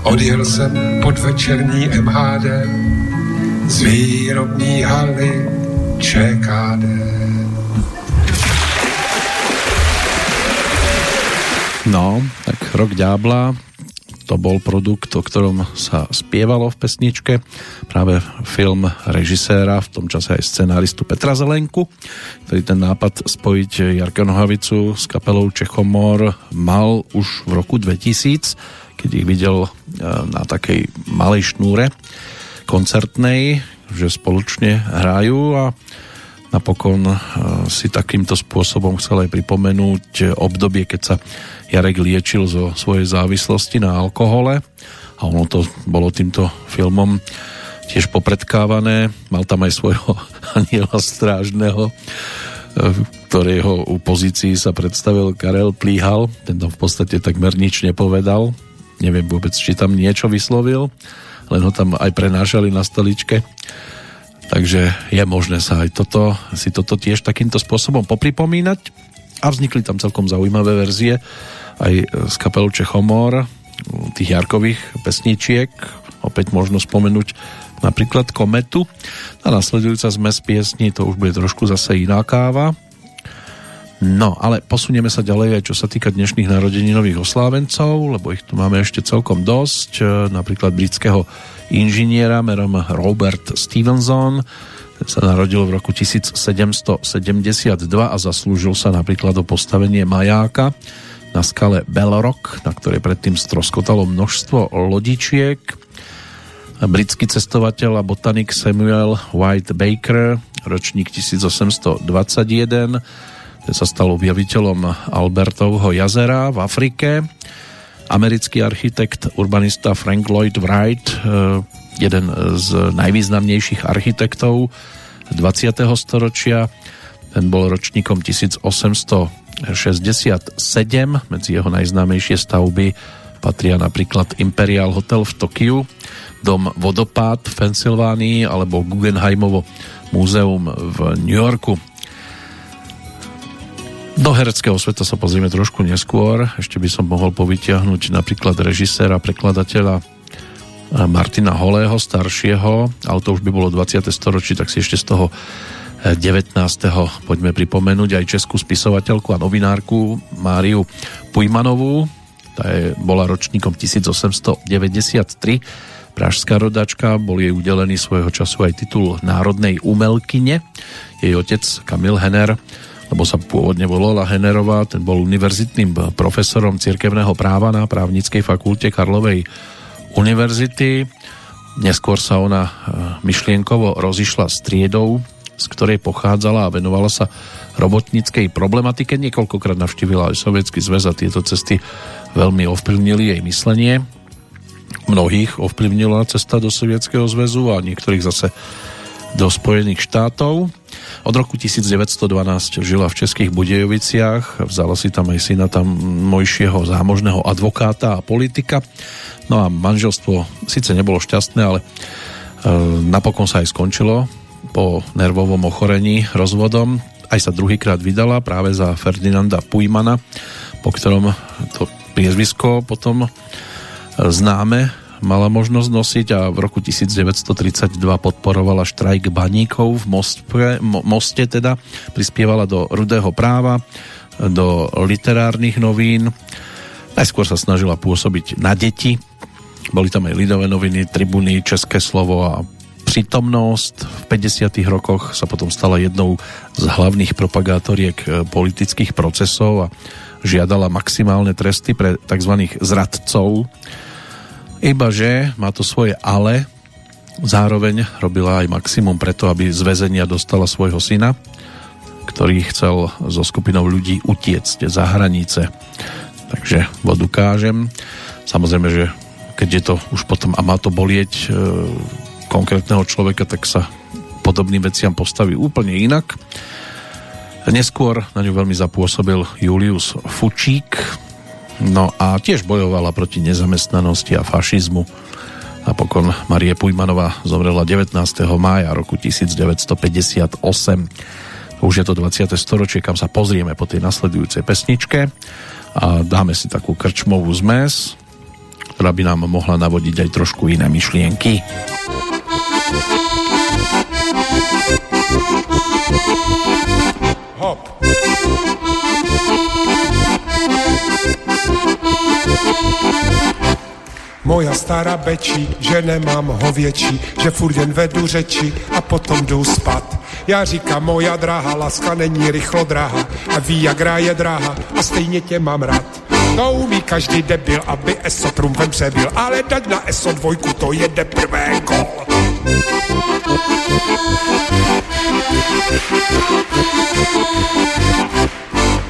Odjel jsem pod večerní MHD z výrobní haly ČKD. No, tak rok ďábla, to bol produkt, o ktorom sa spievalo v pesničke. Práve film režiséra, v tom čase aj scenáristu Petra Zelenku, ktorý ten nápad spojiť Jarka Nohavicu s kapelou Čechomor mal už v roku 2000, keď ich videl e, na takej malej šnúre koncertnej, že spoločne hrajú a Napokon e, si takýmto spôsobom chcel aj pripomenúť obdobie, keď sa Jarek liečil zo svojej závislosti na alkohole a ono to bolo týmto filmom tiež popredkávané. Mal tam aj svojho aniela strážneho, e, ktorého u pozícii sa predstavil Karel Plíhal. Ten tam v podstate takmer nič nepovedal. Neviem vôbec, či tam niečo vyslovil, len ho tam aj prenášali na stoličke Takže je možné sa aj toto, si toto tiež takýmto spôsobom popripomínať. A vznikli tam celkom zaujímavé verzie aj z kapelu Čechomor, tých Jarkových pesničiek, opäť možno spomenúť napríklad Kometu. A nasledujúca zmes piesni, to už bude trošku zase iná káva. No, ale posunieme sa ďalej aj čo sa týka dnešných narodeninových oslávencov, lebo ich tu máme ešte celkom dosť, napríklad britského inžiniera merom Robert Stevenson. Ten sa narodil v roku 1772 a zaslúžil sa napríklad o postavenie majáka na skale Belrock, na ktorej predtým stroskotalo množstvo lodičiek. Britský cestovateľ a botanik Samuel White Baker, ročník 1821, ten sa stal objaviteľom Albertovho jazera v Afrike americký architekt, urbanista Frank Lloyd Wright, eh, jeden z najvýznamnejších architektov 20. storočia. Ten bol ročníkom 1867. Medzi jeho najznámejšie stavby patria napríklad Imperial Hotel v Tokiu, dom Vodopád v Pensylvánii alebo Guggenheimovo múzeum v New Yorku. Do hereckého sveta sa pozrieme trošku neskôr. Ešte by som mohol povytiahnuť napríklad režiséra, prekladateľa eh, Martina Holého, staršieho, ale to už by bolo 20. storočí, tak si ešte z toho 19. Eh, poďme pripomenúť aj českú spisovateľku a novinárku Máriu Pujmanovú. Tá je, bola ročníkom 1893. Pražská rodačka, bol jej udelený svojho času aj titul národnej umelkyne. Jej otec Kamil Henner lebo sa pôvodne volala Henerová, ten bol univerzitným profesorom cirkevného práva na právnickej fakulte Karlovej univerzity. Neskôr sa ona e, myšlienkovo rozišla s triedou, z ktorej pochádzala a venovala sa robotníckej problematike. Niekoľkokrát navštívila aj Sovietsky zväz a tieto cesty veľmi ovplyvnili jej myslenie. Mnohých ovplyvnila cesta do Sovietskeho zväzu a niektorých zase do Spojených štátov. Od roku 1912 žila v Českých Budejoviciach, vzala si tam aj syna tam mojšieho zámožného advokáta a politika. No a manželstvo síce nebolo šťastné, ale e, napokon sa aj skončilo po nervovom ochorení rozvodom. Aj sa druhýkrát vydala práve za Ferdinanda Pujmana, po ktorom to priezvisko potom e, známe mala možnosť nosiť a v roku 1932 podporovala štrajk baníkov v Mostpe, Moste teda, prispievala do rudého práva, do literárnych novín. Najskôr sa snažila pôsobiť na deti. Boli tam aj lidové noviny, tribuny, České slovo a prítomnosť. V 50. rokoch sa potom stala jednou z hlavných propagátoriek eh, politických procesov a žiadala maximálne tresty pre tzv. zradcov, Ibaže má to svoje ale, zároveň robila aj maximum preto, aby z väzenia dostala svojho syna, ktorý chcel so skupinou ľudí utiecť za hranice. Takže vodu kážem. Samozrejme, že keď je to už potom a má to bolieť e, konkrétneho človeka, tak sa podobným veciam postaví úplne inak. Neskôr na ňu veľmi zapôsobil Julius Fučík, No a tiež bojovala proti nezamestnanosti a fašizmu. Napokon Marie Pujmanová zomrela 19. mája roku 1958. Už je to 20. storočie, kam sa pozrieme po tej nasledujúcej pesničke a dáme si takú krčmovú zmes, ktorá by nám mohla navodiť aj trošku iné myšlienky. Hop. Moja stará bečí, že nemám hověčí, že furt jen vedu řeči a potom jdu spat. Já říkám, moja drahá, láska není rychlo drahá a ví, jak je drahá a stejně tě mám rád. To umí každý debil, aby ESO trumfem přebil, ale dať na ESO dvojku, to jede prvé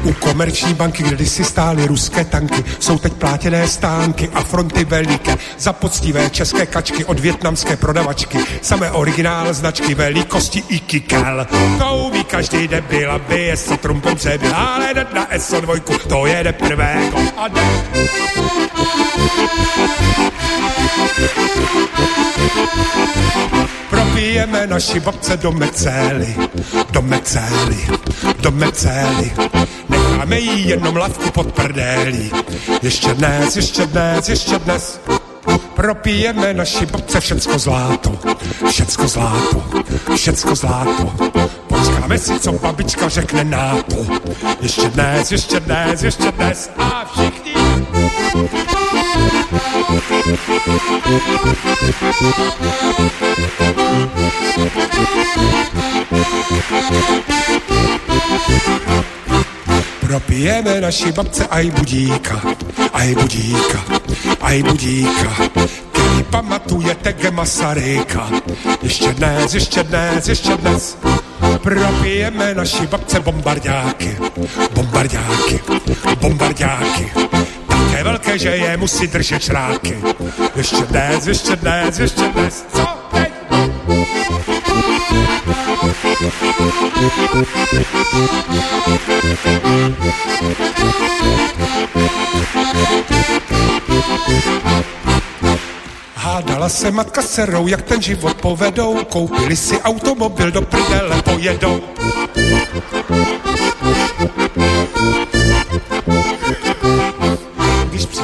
gol. Komerční banky, kde stály ruské tanky, jsou teď plátěné stánky a fronty veliké. Za poctivé české kačky od větnamské prodavačky. Samé originál značky velikosti i kikel. To umí každý debil, aby je si trumpem přebyl. Ale na SO2, to je prvé a jde. Propijeme naši babce do mecély, do mecély, do mecély. Necháme jí jenom lavku pod prdélí. Ještě dnes, ještě dnes, ještě dnes. Propijeme naši babce všecko zláto, všecko zláto, všecko zláto. Počkáme si, co babička řekne na to. Ještě dnes, ještě dnes, ještě dnes a všichni. Propijeme naši babce aj budíka, aj budíka, aj budíka, který pamatujete ge Masaryka. Ještě dnes, ještě dnes, ještě dnes. Propijeme naši babce bombardáky, bombardáky, bombardáky. Také velké, že je musí držet šráky. Ještě dnes, ještě dnes, ještě dnes. Co teď? Hádala se matka serou, jak ten život povedou, koupili si automobil, do prdele pojedou.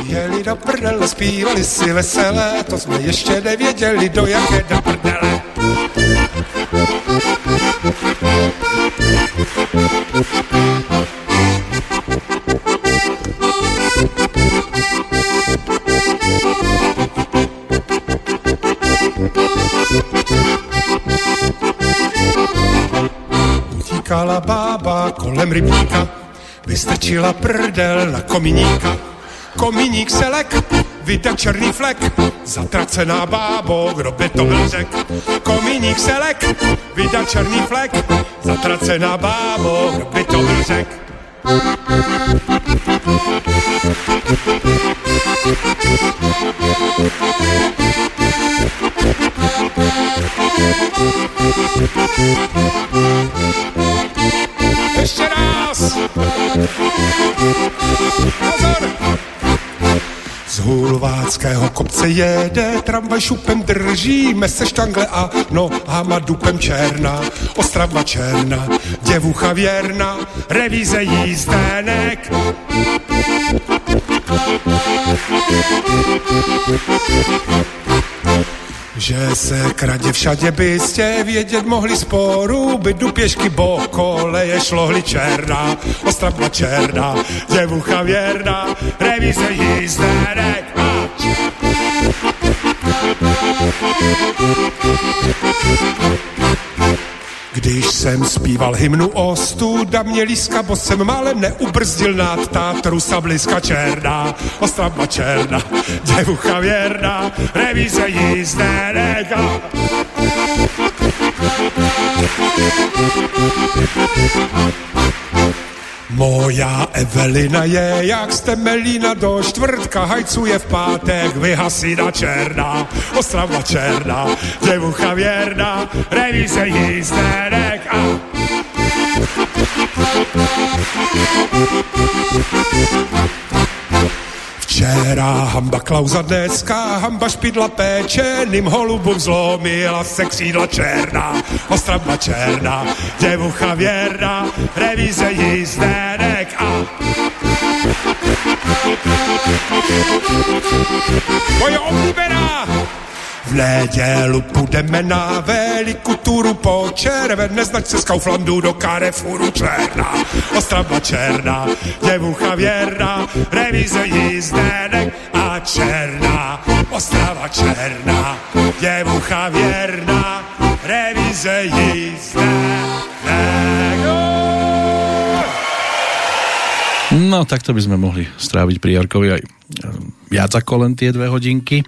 Přijeli do prdele, zpívali si veselé, to jsme ještě nevěděli, do jaké do prdele. Utíkala bába kolem rybníka, vystrčila prdel na kominíka. Kominík se lek, vyda černý flek, zatracená bábo, kdo by to byl řek. Kominík se lek, vyda černý flek, zatracená bábo, kdo by to byl řek. Ještě raz! Pozor! Z hulváckého kopce jede tramvaj šupem držíme se štangle a nohama dupem černá. Ostrava černá, děvucha věrná, revíze jízdenek. Že se kradě všade byste vědět mohli sporu, bydu pěšky bo koleje šlohli černá, ostrava černá, děvucha věrná, revíze jízdenek. A... Když jsem zpíval hymnu o studa mělíska, bo jsem malem neubrzdil nad Tatru sabliska černá, ostrava černá, děvucha věrná, revíze jízdenek. A... Moja Evelina je jak stemelina do čtvrtka, hajcuje v pátek, vyhasina černá, ostrava černá, děvucha věrná, revíze jízdenek a... Včera hamba klauza dneska, hamba špidla péčeným holubům zlomila se křídla černá, ostrava černá, děvucha věrná, revíze jízdenek a... Moje oblíbená! V nedělu půjdeme na velikou turu po červené značce z Kauflandu do Carrefouru černá, ostrava černá, děvucha věrná, revíze jízdenek a černá, ostrava černá, děvucha věrná, revíze jízdenek. No, takto by sme mohli stráviť pri Jarkovi aj viac ako len tie dve hodinky.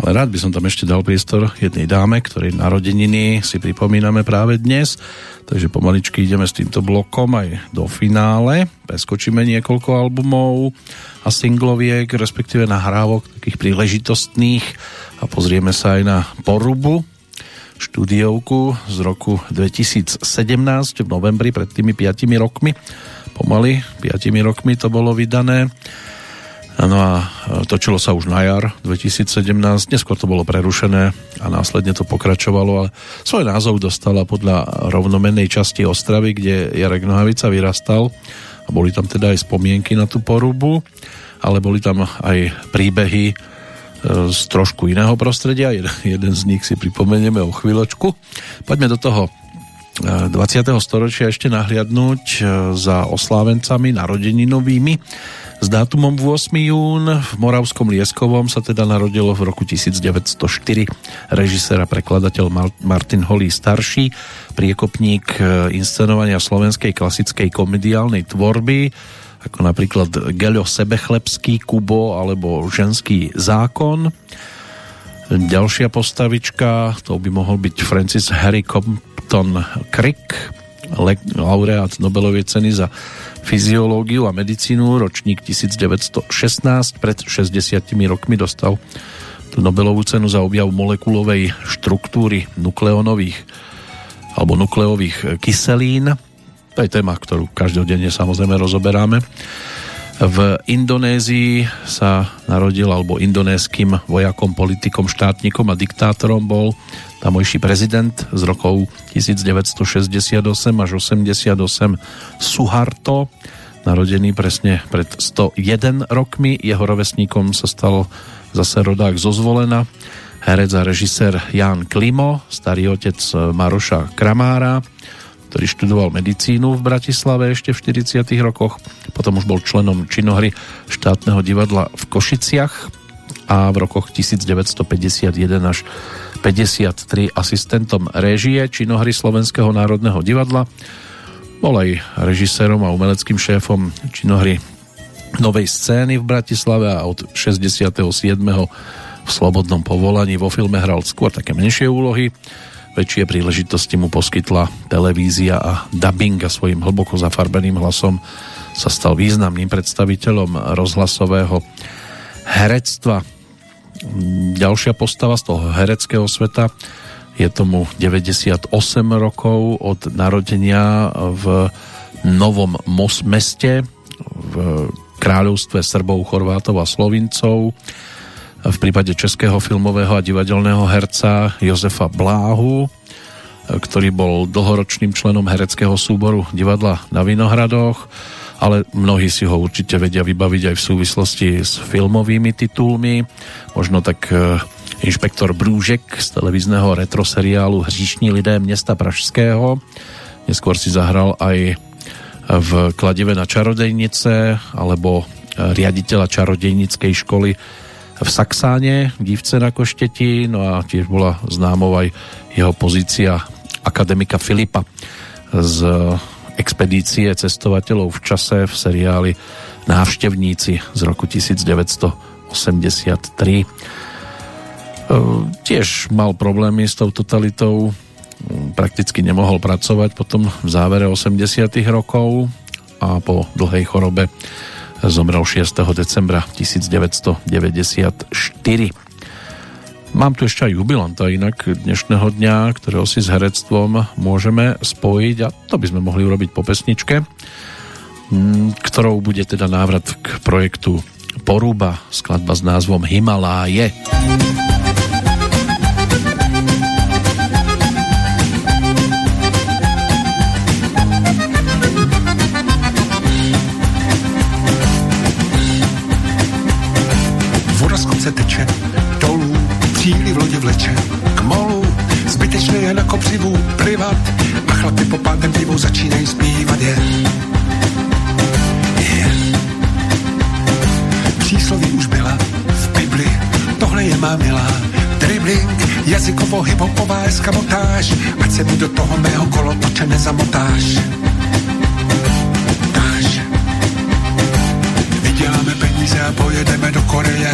Ale rád by som tam ešte dal priestor jednej dáme, ktorej narodeniny si pripomíname práve dnes, takže pomaličky ideme s týmto blokom aj do finále, preskočíme niekoľko albumov a singloviek, respektíve nahrávok takých príležitostných. A pozrieme sa aj na porubu štúdiovku z roku 2017 v novembri pred tými 5 rokmi. Pomaly 5 rokmi to bolo vydané No a točilo sa už na jar 2017, neskôr to bolo prerušené a následne to pokračovalo, ale svoj názov dostala podľa rovnomennej časti Ostravy, kde Jarek Nohavica vyrastal. A boli tam teda aj spomienky na tú porubu, ale boli tam aj príbehy e, z trošku iného prostredia, jeden z nich si pripomenieme o chvíľočku. Poďme do toho 20. E, storočia ešte nahliadnúť e, za oslávencami narodeninovými s dátumom 8. jún v Moravskom Lieskovom sa teda narodilo v roku 1904 režisér a prekladateľ Martin Holý starší, priekopník e, inscenovania slovenskej klasickej komediálnej tvorby, ako napríklad Gelio Sebechlebský, Kubo alebo Ženský zákon. Ďalšia postavička, to by mohol byť Francis Harry Compton Crick, laureát Nobelovej ceny za fyziológiu a medicínu, ročník 1916, pred 60 rokmi dostal Nobelovú cenu za objav molekulovej štruktúry nukleonových alebo nukleových kyselín. To je téma, ktorú každodenne samozrejme rozoberáme. V Indonézii sa narodil, alebo indonéským vojakom, politikom, štátnikom a diktátorom bol tamojší prezident z rokov 1968 až 88 Suharto, narodený presne pred 101 rokmi. Jeho rovesníkom sa stal zase rodák zo Zvolena, herec a režisér Jan Klimo, starý otec Maroša Kramára, ktorý študoval medicínu v Bratislave ešte v 40 rokoch. Potom už bol členom činohry štátneho divadla v Košiciach a v rokoch 1951 až 53 asistentom réžie činohry Slovenského národného divadla. Bol aj režisérom a umeleckým šéfom činohry Novej scény v Bratislave a od 67. v Slobodnom povolaní vo filme hral skôr také menšie úlohy. Väčšie príležitosti mu poskytla televízia a dubbing a svojim hlboko zafarbeným hlasom sa stal významným predstaviteľom rozhlasového herectva. Ďalšia postava z toho hereckého sveta je tomu 98 rokov od narodenia v Novom Mos meste v kráľovstve Srbov, Chorvátov a Slovincov v prípade českého filmového a divadelného herca Jozefa Bláhu ktorý bol dlhoročným členom hereckého súboru divadla na Vinohradoch ale mnohí si ho určite vedia vybaviť aj v súvislosti s filmovými titulmi. Možno tak e, inšpektor Brúžek z televízneho retroseriálu Hříšní lidé města Pražského. Neskôr si zahral aj v Kladive na čarodejnice alebo e, riaditeľa čarodejnickej školy v Saxáne, dívce na Košteti, no a tiež bola známou aj jeho pozícia akademika Filipa z expedície cestovateľov v čase v seriáli Návštevníci z roku 1983. E, tiež mal problémy s tou totalitou, prakticky nemohol pracovať potom v závere 80. rokov a po dlhej chorobe zomrel 6. decembra 1994. Mám tu ešte aj jubilanta inak dnešného dňa, ktorého si s herectvom môžeme spojiť a to by sme mohli urobiť po pesničke, mm, ktorou bude teda návrat k projektu Porúba, skladba s názvom Himaláje. Himaláje. Jazykovo hiphopová eskamotáž, ať se mi do toho mého kolotoče nezamotáš. Táž. Vyděláme peníze a pojedeme do Koreje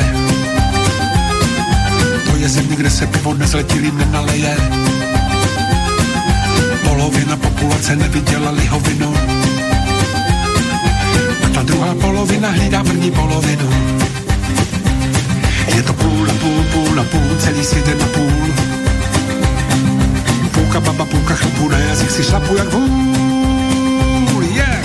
je země, kde se pivo nezletilým nenaleje. Polovina populace neviděla lihovinu. A ta druhá polovina hlídá první polovinu. Je to půl na půl, půl na půl, celý svět je na půl. Půlka baba, půlka chlapů na jazyk si šlapu jak vůl. Yeah!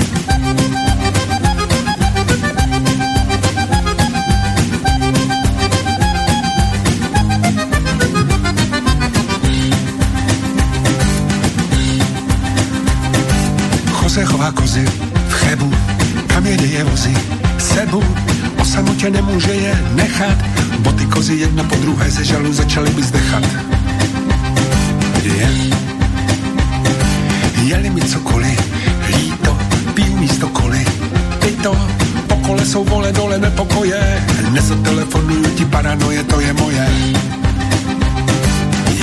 Jose chová kozy v chebu, kam jede je vozy sebu, o samotě nemůže je nechat, boty kozy jedna po druhé ze žalu začaly by zdechat. Je, jeli mi cokoliv, líto, piju místo koli, tyto, po kole jsou vole dole nepokoje, nezatelefonuju ti paranoje, to je moje.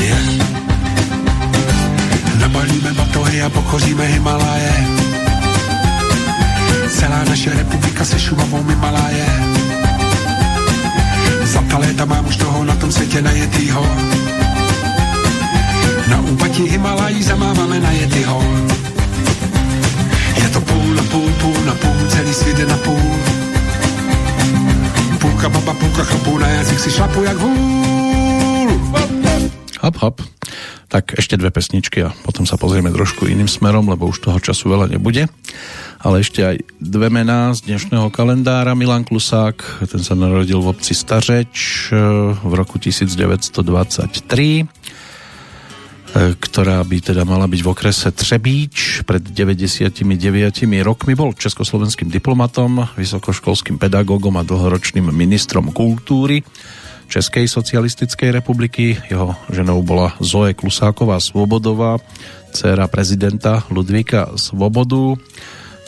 Je, nabalíme batohy a pochoříme Himaláje, celá naše republika se šumavou mi malá je. Za ta léta mám už toho na tom světě najetýho. Na úpatí Himalají zamáváme najetýho. Je to půl na půl, půl na půl, celý svět je na půl. Půlka baba, půlka chlapů, na jazyk si šlapu jak vůl. Hop, hop. Tak ešte dve pesničky a potom sa pozrieme trošku iným smerom, lebo už toho času veľa nebude. Ale ešte aj dve mená z dnešného kalendára. Milan Klusák, ten sa narodil v obci Stařeč eh, v roku 1923 eh, ktorá by teda mala byť v okrese Třebíč. Pred 99 rokmi bol československým diplomatom, vysokoškolským pedagógom a dlhoročným ministrom kultúry Českej socialistickej republiky. Jeho ženou bola Zoe Klusáková Svobodová, dcéra prezidenta Ludvíka Svobodu.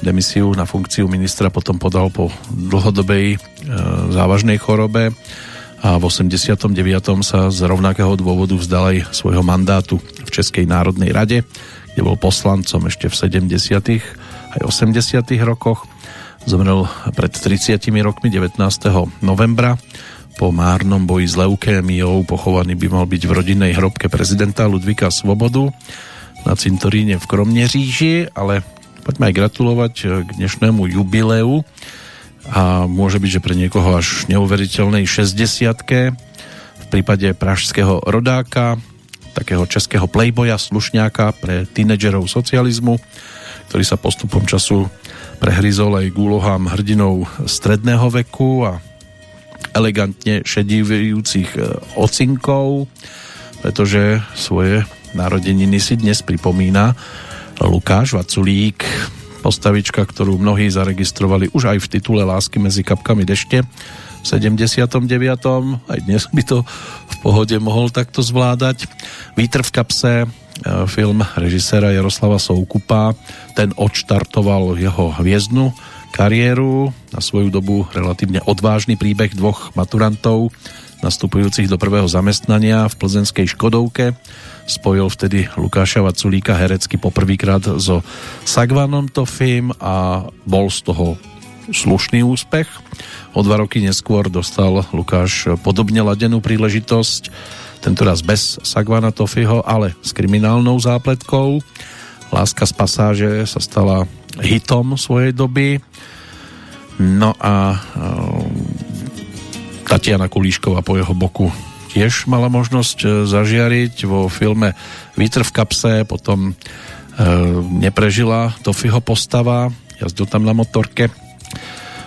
Demisiu na funkciu ministra potom podal po dlhodobej e, závažnej chorobe a v 89. sa z rovnakého dôvodu vzdal aj svojho mandátu v Českej národnej rade, kde bol poslancom ešte v 70. aj 80. rokoch. Zomrel pred 30 rokmi 19. novembra po márnom boji s leukémiou pochovaný by mal byť v rodinnej hrobke prezidenta Ludvíka Svobodu na cintoríne v Kromneříži, ale poďme aj gratulovať k dnešnému jubileu a môže byť, že pre niekoho až neuveriteľnej 60 v prípade pražského rodáka, takého českého playboya, slušňáka pre tínedžerov socializmu, ktorý sa postupom času prehryzol aj k úlohám hrdinov stredného veku a elegantne šedivujúcich e, ocinkov, pretože svoje narodeniny si dnes pripomína Lukáš Vaculík, postavička, ktorú mnohí zaregistrovali už aj v titule Lásky medzi kapkami dešte v 79. Aj dnes by to v pohode mohol takto zvládať. Vítr v kapse, e, film režiséra Jaroslava Soukupa, ten odštartoval jeho hviezdnu kariéru, na svoju dobu relatívne odvážny príbeh dvoch maturantov nastupujúcich do prvého zamestnania v plzenskej Škodovke. Spojil vtedy Lukáša Vaculíka herecky poprvýkrát so Sagvanom Tofim a bol z toho slušný úspech. O dva roky neskôr dostal Lukáš podobne ladenú príležitosť, tentoraz bez Sagvana Tofiho, ale s kriminálnou zápletkou. Láska z pasáže sa stala hitom svojej doby No a Tatiana Kulíšková po jeho boku tiež mala možnosť e, zažiariť vo filme Vítr v kapse, potom e, neprežila Tofiho postava, jazdil tam na motorke.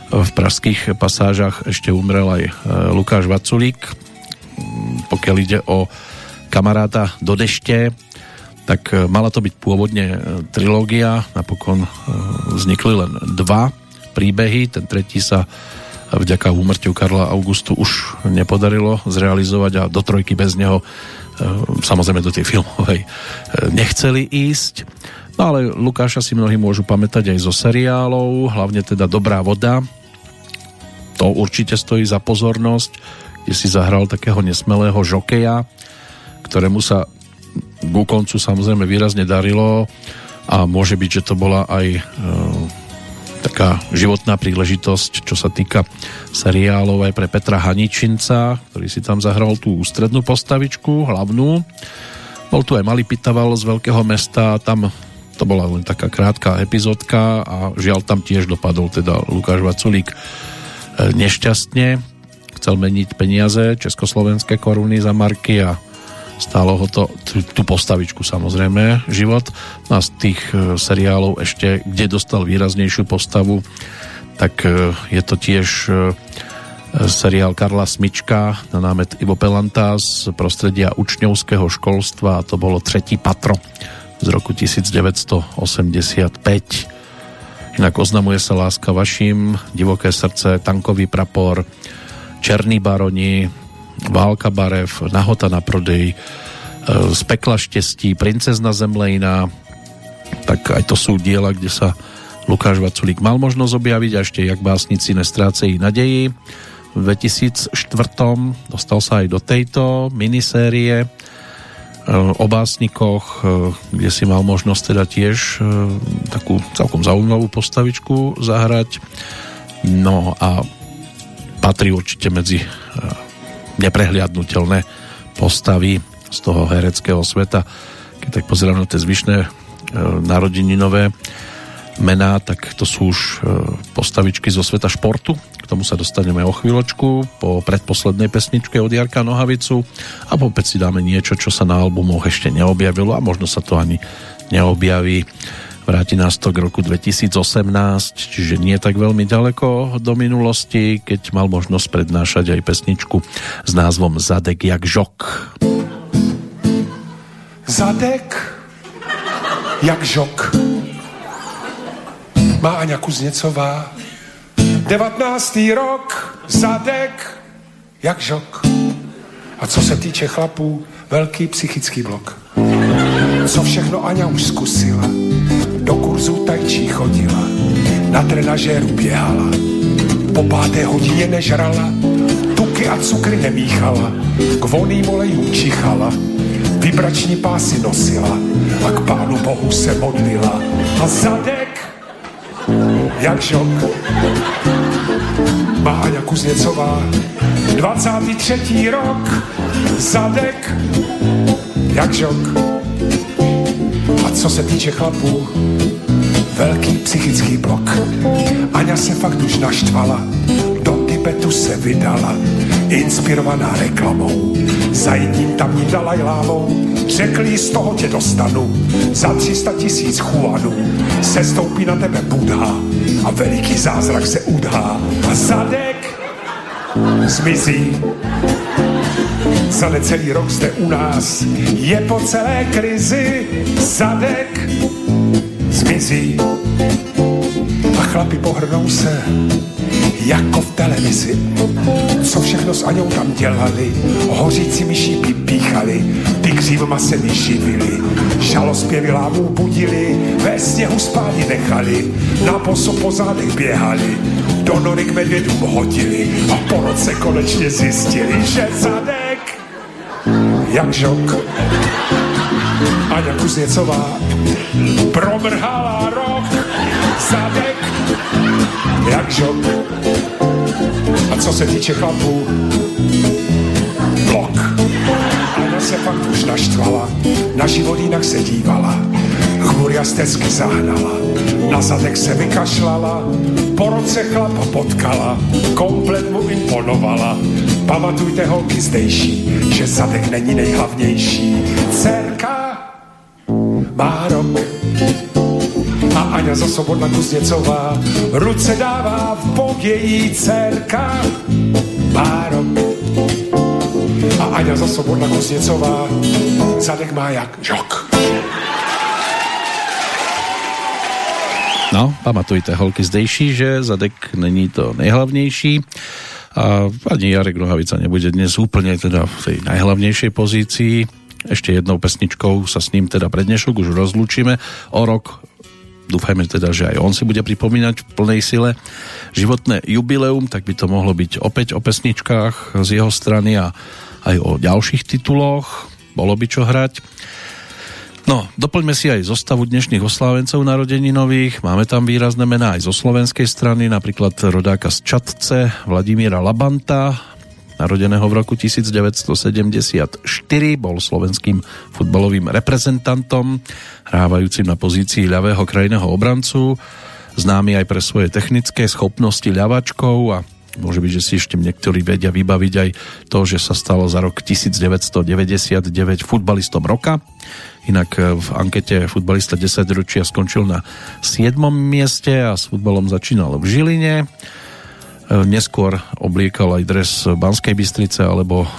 V pražských pasážach ešte umrel aj e, Lukáš Vaculík. Pokiaľ ide o kamaráta do dešte, tak mala to byť pôvodne trilógia, napokon vznikli len dva príbehy. Ten tretí sa vďaka úmrtiu Karla Augustu už nepodarilo zrealizovať a do trojky bez neho e, samozrejme do tej filmovej e, nechceli ísť. No ale Lukáša si mnohí môžu pamätať aj zo seriálov, hlavne teda Dobrá voda. To určite stojí za pozornosť, kde si zahral takého nesmelého žokeja, ktorému sa ku koncu samozrejme výrazne darilo a môže byť, že to bola aj e, taká životná príležitosť, čo sa týka seriálov aj pre Petra Haničinca, ktorý si tam zahral tú ústrednú postavičku, hlavnú. Bol tu aj Malý Pitaval z veľkého mesta, tam to bola len taká krátka epizódka a žiaľ tam tiež dopadol teda Lukáš Vaculík e, nešťastne. Chcel meniť peniaze, československé koruny za marky a stálo ho to, tú postavičku samozrejme, život. A z tých e, seriálov ešte, kde dostal výraznejšiu postavu, tak e, je to tiež e, seriál Karla Smička na námet Ivo Pelanta z prostredia učňovského školstva a to bolo tretí patro z roku 1985. Inak oznamuje sa láska vašim, divoké srdce, tankový prapor, černý baroni, Válka barev, Nahota na prodej, e, z pekla štestí, Princezna Zemlejna, tak aj to sú diela, kde sa Lukáš Vaculík mal možnosť objaviť a ešte jak básnici nestrácejí nadeji. V 2004 dostal sa aj do tejto minisérie e, o básnikoch, e, kde si mal možnosť teda tiež takú celkom zaujímavú postavičku zahrať. No a patrí určite medzi neprehliadnutelné postavy z toho hereckého sveta. Keď tak pozerám na tie zvyšné e, narodeninové mená, tak to sú už e, postavičky zo sveta športu. K tomu sa dostaneme o chvíľočku po predposlednej pesničke od Jarka Nohavicu a opäť si dáme niečo, čo sa na albumoch ešte neobjavilo a možno sa to ani neobjaví Vráti nás to k roku 2018, čiže nie tak veľmi ďaleko do minulosti, keď mal možnosť prednášať aj pesničku s názvom Zadek jak žok. Zadek jak žok. Má Aňa Kuzněcová 19. rok, zadek jak žok. A co se týče chlapů, velký psychický blok. Co všechno Aňa už zkusila kurzu tajčí chodila, na trenažéru běhala, po páté hodině nežrala, tuky a cukry nemíchala, k voným olejům čichala, vibrační pásy nosila. A k pánu bohu se modlila. A zadek, jak žok, Máňa Kuzněcová, 23. rok, zadek, jak žok. A co se týče chlapů, velký psychický blok. Aňa se fakt už naštvala, do Tibetu se vydala, inspirovaná reklamou. Za jedním tamním Dalajlámou řekli, z toho tě dostanu, za 300 tisíc chuanů se stoupí na tebe Budha a veliký zázrak se udhá a zadek zmizí. Za necelý rok jste u nás, je po celé krizi zadek zmizí. A chlapi pohrnou se, jako v televizi. Co všechno s Aňou tam dělali, hořící myší píchali, ty křívma se vyživili, žalospěvy lámů budili, ve sněhu spády nechali, na poso po zádech běhali, do nory k medvědům hodili a po roce konečně zjistili, že zadek jak žok. Aňa Kuzněcová promrhala rok, zadek jak žok. A co se týče chlapů, blok. Aňa se fakt už naštvala, na život jinak se dívala, chmuria stezky zahnala, na zadek se vykašlala, po roce chlapa potkala, komplet mu imponovala. Pamatujte holky zdejší, že zadek není nejhlavnější. Cerka má rok a Aňa za Sobodna Kuzněcová ruce dává v bok její dcerka má rok. A Aňa za Sobodna Kuzněcová zadek má jak žok. No, pamatujte, holky zdejší, že zadek není to nejhlavnější a ani Jarek Nohavica nebude dnes úplne teda v tej najhlavnejšej pozícii. Ešte jednou pesničkou sa s ním teda pre už rozlúčime. O rok dúfajme teda, že aj on si bude pripomínať v plnej sile životné jubileum, tak by to mohlo byť opäť o pesničkách z jeho strany a aj o ďalších tituloch. Bolo by čo hrať. No, doplňme si aj zostavu dnešných oslávencov nových. Máme tam výrazné mená aj zo slovenskej strany, napríklad rodáka z Čatce, Vladimíra Labanta, narodeného v roku 1974, bol slovenským futbalovým reprezentantom, hrávajúcim na pozícii ľavého krajného obrancu, známy aj pre svoje technické schopnosti ľavačkou a Môže byť, že si ešte niektorí vedia vybaviť aj to, že sa stalo za rok 1999 futbalistom roka. Inak e, v ankete futbalista 10 ročia skončil na 7. mieste a s futbalom začínal v Žiline. E, neskôr obliekal aj dres Banskej Bystrice alebo e,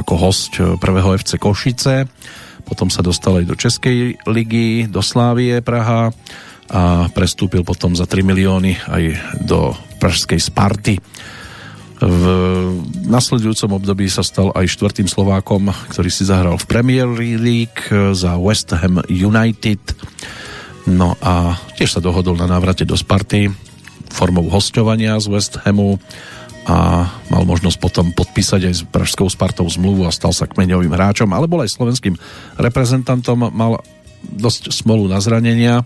ako host prvého FC Košice. Potom sa dostal aj do Českej ligy, do Slávie Praha a prestúpil potom za 3 milióny aj do Pražskej Sparty v nasledujúcom období sa stal aj štvrtým Slovákom, ktorý si zahral v Premier League za West Ham United. No a tiež sa dohodol na návrate do Sparty formou hostovania z West Hamu a mal možnosť potom podpísať aj s Pražskou Spartou zmluvu a stal sa kmeňovým hráčom, ale bol aj slovenským reprezentantom, mal dosť smolu na zranenia,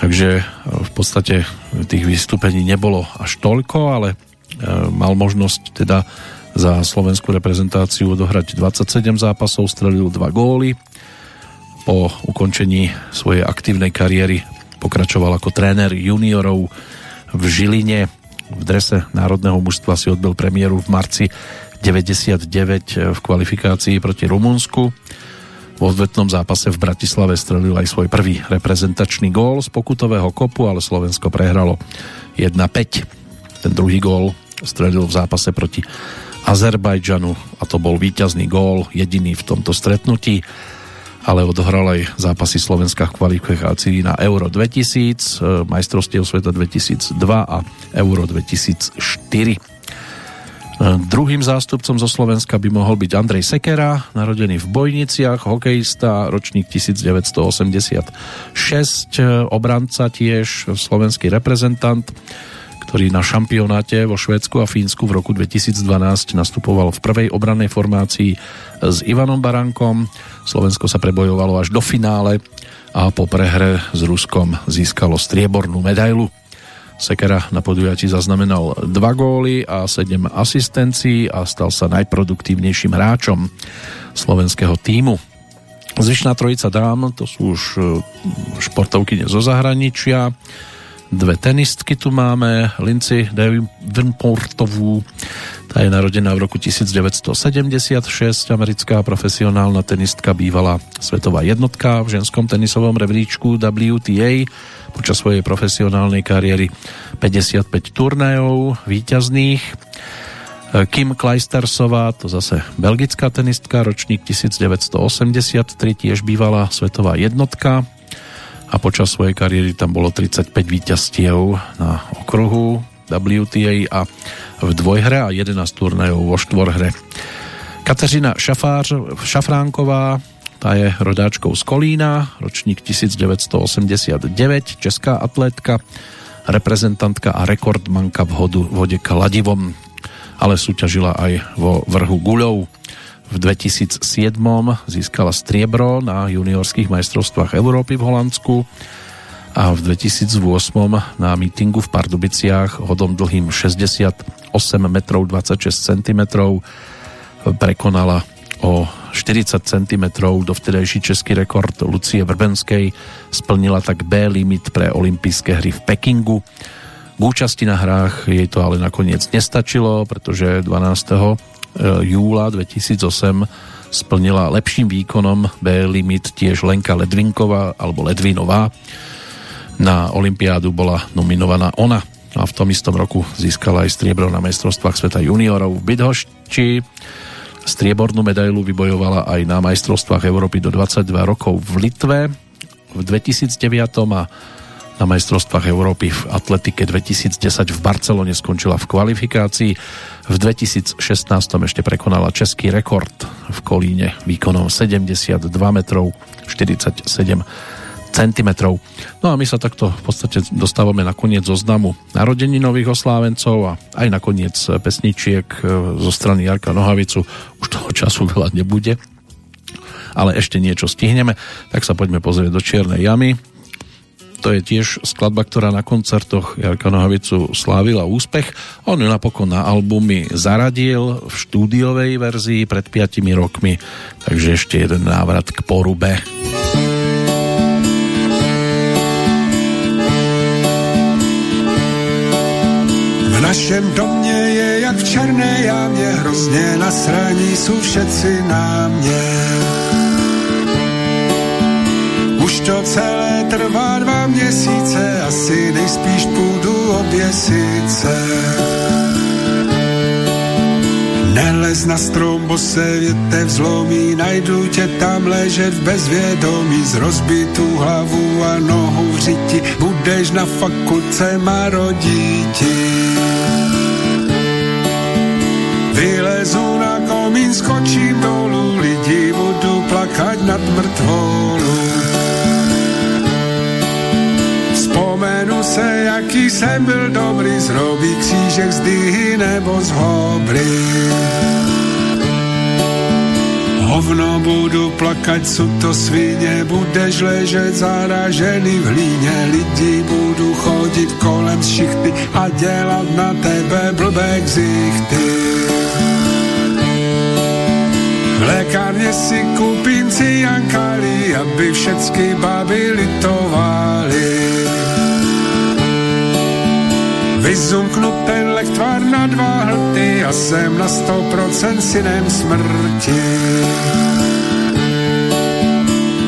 takže v podstate tých vystúpení nebolo až toľko, ale E, mal možnosť teda za slovenskú reprezentáciu odohrať 27 zápasov, strelil 2 góly. Po ukončení svojej aktívnej kariéry pokračoval ako tréner juniorov v Žiline. V drese národného mužstva si odbil premiéru v marci 99 v kvalifikácii proti Rumunsku. V odvetnom zápase v Bratislave strelil aj svoj prvý reprezentačný gól z pokutového kopu, ale Slovensko prehralo 1-5. Ten druhý gól strelil v zápase proti Azerbajdžanu a to bol víťazný gól, jediný v tomto stretnutí ale odohral aj zápasy Slovenska v kvalifikácii na Euro 2000, e, majstrovstiev sveta 2002 a Euro 2004. E, druhým zástupcom zo Slovenska by mohol byť Andrej Sekera, narodený v Bojniciach, hokejista, ročník 1986, e, obranca tiež, slovenský reprezentant ktorý na šampionáte vo Švédsku a Fínsku v roku 2012 nastupoval v prvej obrannej formácii s Ivanom Barankom. Slovensko sa prebojovalo až do finále a po prehre s Ruskom získalo striebornú medailu. Sekera na podujatí zaznamenal 2 góly a 7 asistencií a stal sa najproduktívnejším hráčom slovenského týmu. Zvyšná trojica dám, to sú už e, športovky zo zahraničia. Dve tenistky tu máme, Lindsay Davenportovú, tá je narodená v roku 1976, americká profesionálna tenistka, bývala svetová jednotka v ženskom tenisovom rebríčku WTA, počas svojej profesionálnej kariéry 55 turnajov víťazných. Kim Kleistersová, to zase belgická tenistka, ročník 1983, tiež bývala svetová jednotka a počas svojej kariéry tam bolo 35 víťazstiev na okruhu WTA a v dvojhre a 11 turnajov vo štvorhre. Kateřina Šafář, Šafránková, tá je rodáčkou z Kolína, ročník 1989, česká atlétka, reprezentantka a rekordmanka v hodu, vode kladivom, ale súťažila aj vo vrhu guľov. V 2007 získala striebro na juniorských majstrovstvách Európy v Holandsku a v 2008 na mítingu v Pardubiciach hodom dlhým 68 metrov 26 cm prekonala o 40 cm dovtedajší český rekord Lucie Vrbenskej splnila tak B limit pre olympijské hry v Pekingu. K účasti na hrách jej to ale nakoniec nestačilo, pretože 12 E, júla 2008 splnila lepším výkonom B-limit tiež Lenka Ledvinková alebo Ledvinová. Na Olympiádu bola nominovaná ona a v tom istom roku získala aj striebro na majstrovstvách sveta juniorov v Bydhošči. Striebornú medailu vybojovala aj na majstrovstvách Európy do 22 rokov v Litve v 2009 a na majstrovstvách Európy v atletike 2010 v Barcelone skončila v kvalifikácii. V 2016 ešte prekonala český rekord v Kolíne výkonom 72 metrov 47 cm. No a my sa takto v podstate dostávame na koniec zoznamu narodení nových oslávencov a aj na koniec pesničiek e, zo strany Jarka Nohavicu. Už toho času veľa nebude. ale ešte niečo stihneme, tak sa poďme pozrieť do Čiernej jamy. To je tiež skladba, ktorá na koncertoch Jarka Nohavicu slávila úspech. On ju napokon na albumy zaradil v štúdiovej verzii pred 5 rokmi, takže ešte jeden návrat k porube. našem domě je jak v černé jámě, hrozně nasraní jsou všetci na mě. Už to celé trvá dva měsíce, asi nejspíš půjdu oběsit Nelez na strom, bo se větev zlomí, najdu tě tam ležet v bezvědomí, z rozbitou hlavu a nohu v řiti, budeš na fakulce marodíti. Vylezu na komín, skočím dolů, lidi budu plakat nad mrtvolu. Vzpomenu se, jaký jsem byl dobrý, zrobí křížek z dyhy nebo z hobry. Hovno budu plakat, co to svině, budeš ležet zaražený v hlíně, lidi budu chodit kolem šichty a dělat na tebe blbé ksichty. V lékárně si koupím ciankali, aby všecky baby litovali. Vyzumknu ten lektvar na dva hlty a jsem na sto procent synem smrti.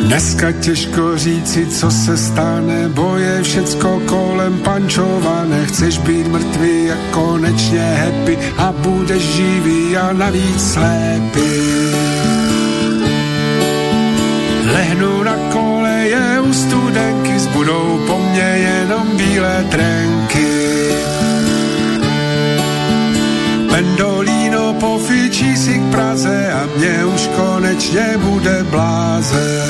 Dneska těžko říci, co se stane, bo je všecko kolem pančované. Chceš být mrtvý a konečně happy a budeš živý a navíc slepý. Lehnu na koleje u studenky, zbudou po mně jenom bílé trenky. Pendolino pofičí si k Praze a mě už konečně bude bláze.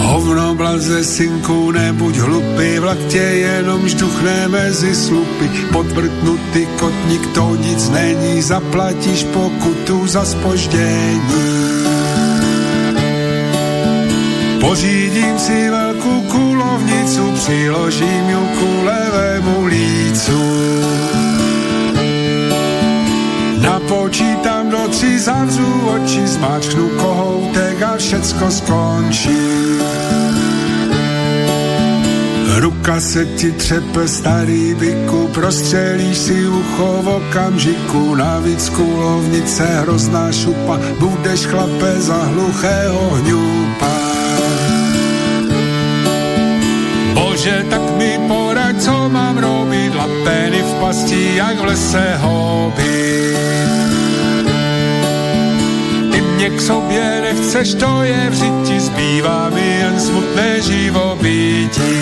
Hovno blaze, synku, nebuď hlupý, vlak tě jenom žduchne mezi slupy. Podvrtnutý kotník, to nic není, zaplatíš pokutu za spoždění. Pořídím si velkou kulovnicu, přiložím ju ku levému lícu. Napočítám do tři, zavřu oči, zmáčknu kohoutek a všecko skončí. Ruka se ti třepe starý byku, prostřelíš si ucho v okamžiku, navíc kulovnice hrozná šupa, budeš chlape za hluchého hňupa. Bože, tak mi poraď, co mám robiť, lapeny v pasti, jak v lese hobby. Ty mě k sobě nechceš, to je v zbývá mi jen smutné živobytí.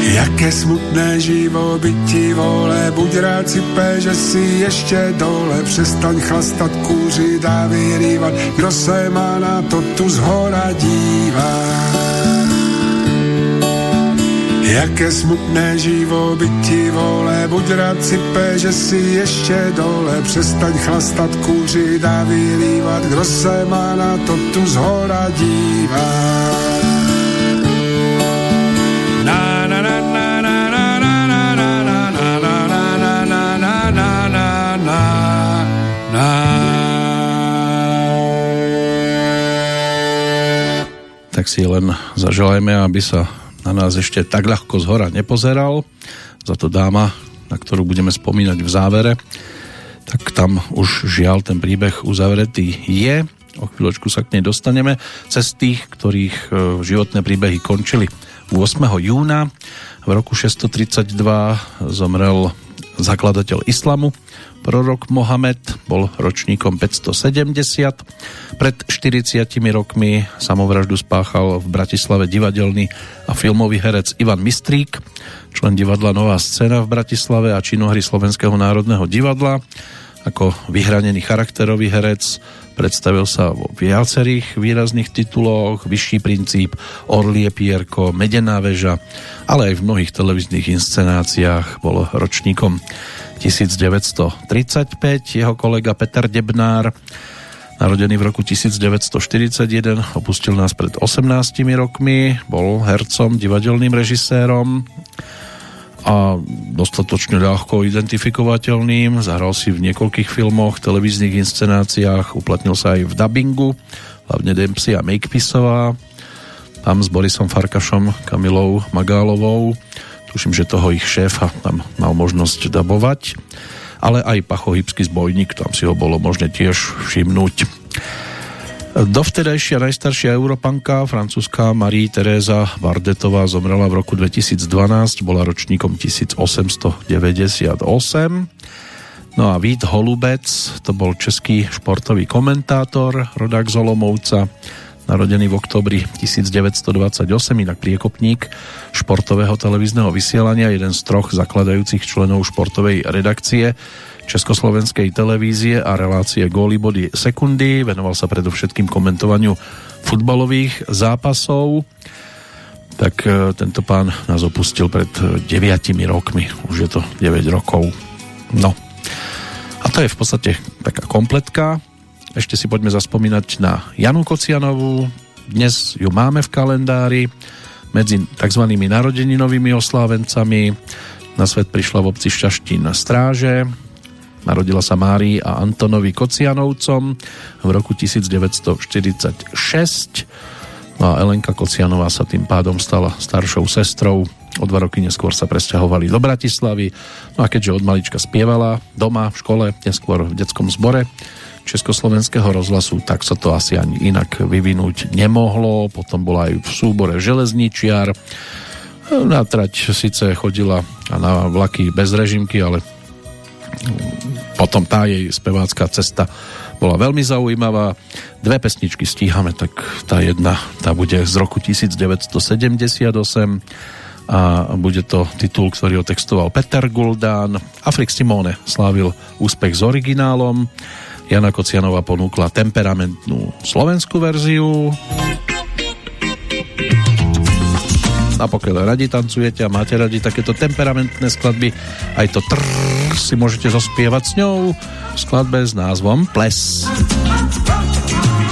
Jaké smutné živobytí, vole, buď rád si pé, že si ještě dole, přestaň chlastat, kůřit a vyrývat, kdo se má na to tu zhora dívá. Jaké smutné živobytí, vole, buď rád si pe, že si ještě dole, přestaň chlastat kůři a vylívat, kdo se má na to tu zhora dívat. tak si len zaželajme, aby sa nás ešte tak ľahko z hora nepozeral. Za to dáma, na ktorú budeme spomínať v závere, tak tam už žiaľ ten príbeh uzavretý je. O chvíľočku sa k nej dostaneme. Cez tých, ktorých e, životné príbehy končili 8. júna v roku 632 zomrel zakladateľ islamu, prorok Mohamed, bol ročníkom 570. Pred 40 rokmi samovraždu spáchal v Bratislave divadelný a filmový herec Ivan Mistrík, člen divadla Nová scéna v Bratislave a činohry Slovenského národného divadla. Ako vyhranený charakterový herec predstavil sa vo viacerých výrazných tituloch, Vyšší princíp, Orlie Pierko, Medená väža, ale aj v mnohých televíznych inscenáciách bol ročníkom 1935. Jeho kolega Peter Debnár, narodený v roku 1941, opustil nás pred 18 rokmi, bol hercom, divadelným režisérom, a dostatočne ľahko identifikovateľným. Zahral si v niekoľkých filmoch, televíznych inscenáciách, uplatnil sa aj v dubbingu, hlavne Dempsey a Makepisová. Tam s Borisom Farkašom, Kamilou Magálovou. Tuším, že toho ich šéfa tam mal možnosť dabovať. Ale aj Pachohybský zbojník, tam si ho bolo možné tiež všimnúť. Dovtedajšia najstaršia Európanka, francúzska Marie Teréza Vardetová zomrela v roku 2012, bola ročníkom 1898. No a Vít Holubec, to bol český športový komentátor, rodák z Olomovca, narodený v oktobri 1928, inak priekopník športového televízneho vysielania, jeden z troch zakladajúcich členov športovej redakcie Československej televízie a relácie góly body sekundy. Venoval sa predovšetkým komentovaniu futbalových zápasov. Tak e, tento pán nás opustil pred 9 rokmi. Už je to 9 rokov. No. A to je v podstate taká kompletka. Ešte si poďme zaspomínať na Janu Kocianovú. Dnes ju máme v kalendári medzi tzv. narodeninovými oslávencami. Na svet prišla v obci Šťaštín stráže, Narodila sa Márii a Antonovi Kocianovcom v roku 1946. No a Elenka Kocianová sa tým pádom stala staršou sestrou. O dva roky neskôr sa presťahovali do Bratislavy. No a keďže od malička spievala doma, v škole, neskôr v detskom zbore Československého rozhlasu, tak sa to asi ani inak vyvinúť nemohlo. Potom bola aj v súbore železničiar. Na trať síce chodila na vlaky bez režimky, ale potom tá jej spevácká cesta bola veľmi zaujímavá. Dve pesničky stíhame, tak tá jedna, tá bude z roku 1978 a bude to titul, ktorý otextoval Peter Guldán. Afrik Simone slávil úspech s originálom. Jana Kocianová ponúkla temperamentnú slovenskú verziu. A pokiaľ radi tancujete a máte radi takéto temperamentné skladby, aj to trrr si môžete zaspievať s ňou v skladbe s názvom Ples. všetko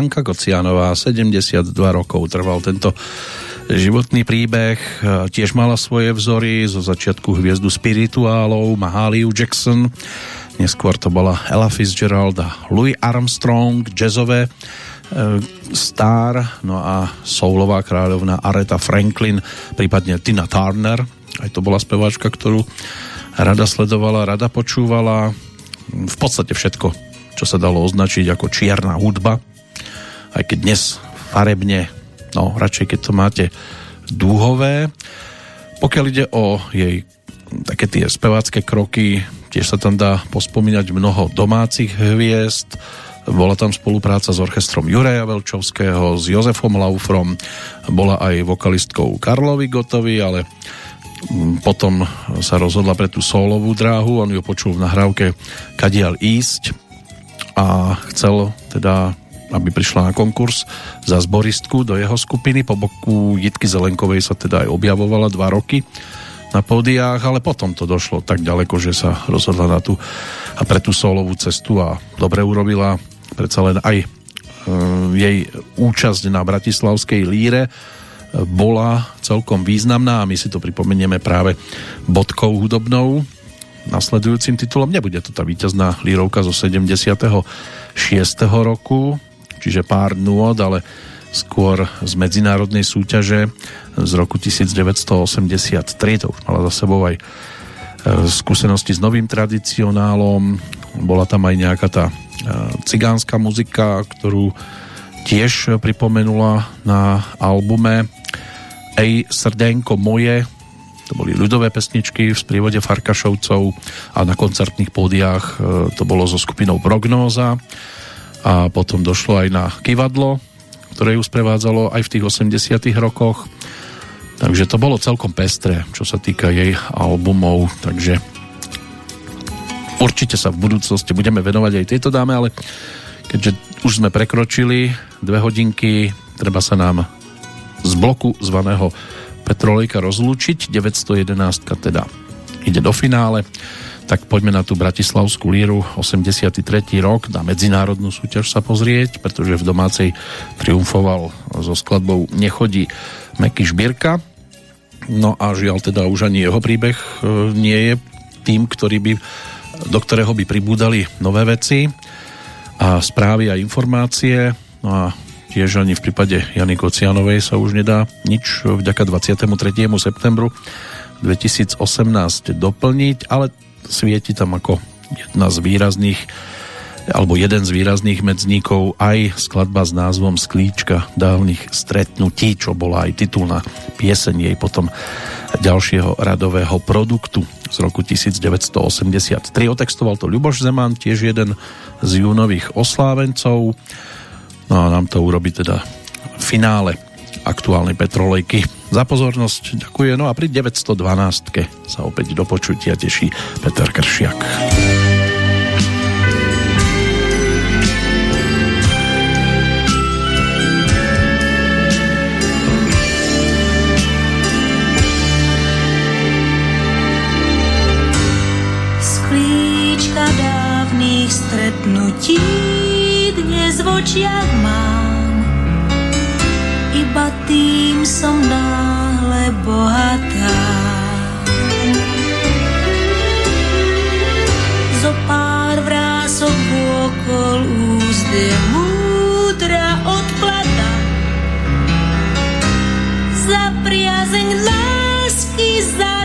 Janka Kocianová, 72 rokov trval tento životný príbeh, tiež mala svoje vzory, zo začiatku hviezdu spirituálov, Mahaliu Jackson, neskôr to bola Ella Fitzgerald a Louis Armstrong, jazzové e, star, no a soulová kráľovna Aretha Franklin, prípadne Tina Turner, aj to bola speváčka, ktorú rada sledovala, rada počúvala, v podstate všetko čo sa dalo označiť ako čierna hudba, aj keď dnes farebne, no radšej keď to máte dúhové. Pokiaľ ide o jej také tie spevácké kroky, tiež sa tam dá pospomínať mnoho domácich hviezd, bola tam spolupráca s orchestrom Jureja Velčovského, s Jozefom Laufrom, bola aj vokalistkou Karlovi Gotovi, ale potom sa rozhodla pre tú solovú dráhu, on ju počul v nahrávke Kadial ísť a chcel teda aby prišla na konkurs za zboristku do jeho skupiny. Po boku Jitky Zelenkovej sa teda aj objavovala dva roky na pódiách, ale potom to došlo tak ďaleko, že sa rozhodla na tú a pre tú solovú cestu a dobre urobila predsa len aj e, jej účasť na Bratislavskej líre e, bola celkom významná a my si to pripomenieme práve bodkou hudobnou nasledujúcim titulom. Nebude to tá víťazná lírovka zo 76. roku, čiže pár nôd, ale skôr z medzinárodnej súťaže z roku 1983. To už mala za sebou aj e, skúsenosti s novým tradicionálom. Bola tam aj nejaká tá e, cigánska muzika, ktorú tiež pripomenula na albume Ej srdenko moje, to boli ľudové pesničky v sprievode Farkašovcov a na koncertných pódiách e, to bolo so skupinou Prognóza a potom došlo aj na kivadlo, ktoré ju sprevádzalo aj v tých 80 rokoch. Takže to bolo celkom pestré, čo sa týka jej albumov, takže určite sa v budúcnosti budeme venovať aj tejto dáme, ale keďže už sme prekročili dve hodinky, treba sa nám z bloku zvaného Petrolejka rozlúčiť. 911 teda ide do finále. Tak poďme na tú Bratislavskú líru 83. rok, na medzinárodnú súťaž sa pozrieť, pretože v domácej triumfoval so skladbou Nechodí Meky Šbírka. No a žiaľ teda už ani jeho príbeh e, nie je tým, ktorý by, do ktorého by pribúdali nové veci a správy a informácie. No a Tiež ani v prípade Jany Kocianovej sa už nedá nič vďaka 23. septembru 2018 doplniť, ale svieti tam ako jedna z výrazných alebo jeden z výrazných medzníkov aj skladba s názvom Sklíčka dávnych stretnutí, čo bola aj titulná pieseň jej potom ďalšieho radového produktu z roku 1983. Otextoval to Ľuboš Zeman, tiež jeden z júnových oslávencov. No a nám to urobí teda v finále aktuálnej petrolejky. Za pozornosť ďakujem. No a pri 912 sa opäť do počutia teší Peter Kršiak. Stretnutí dnes v očiach mám. Iba tým som náhle bohatá. Zo pár vrások okol je múdra odplata. Za priazeň lásky za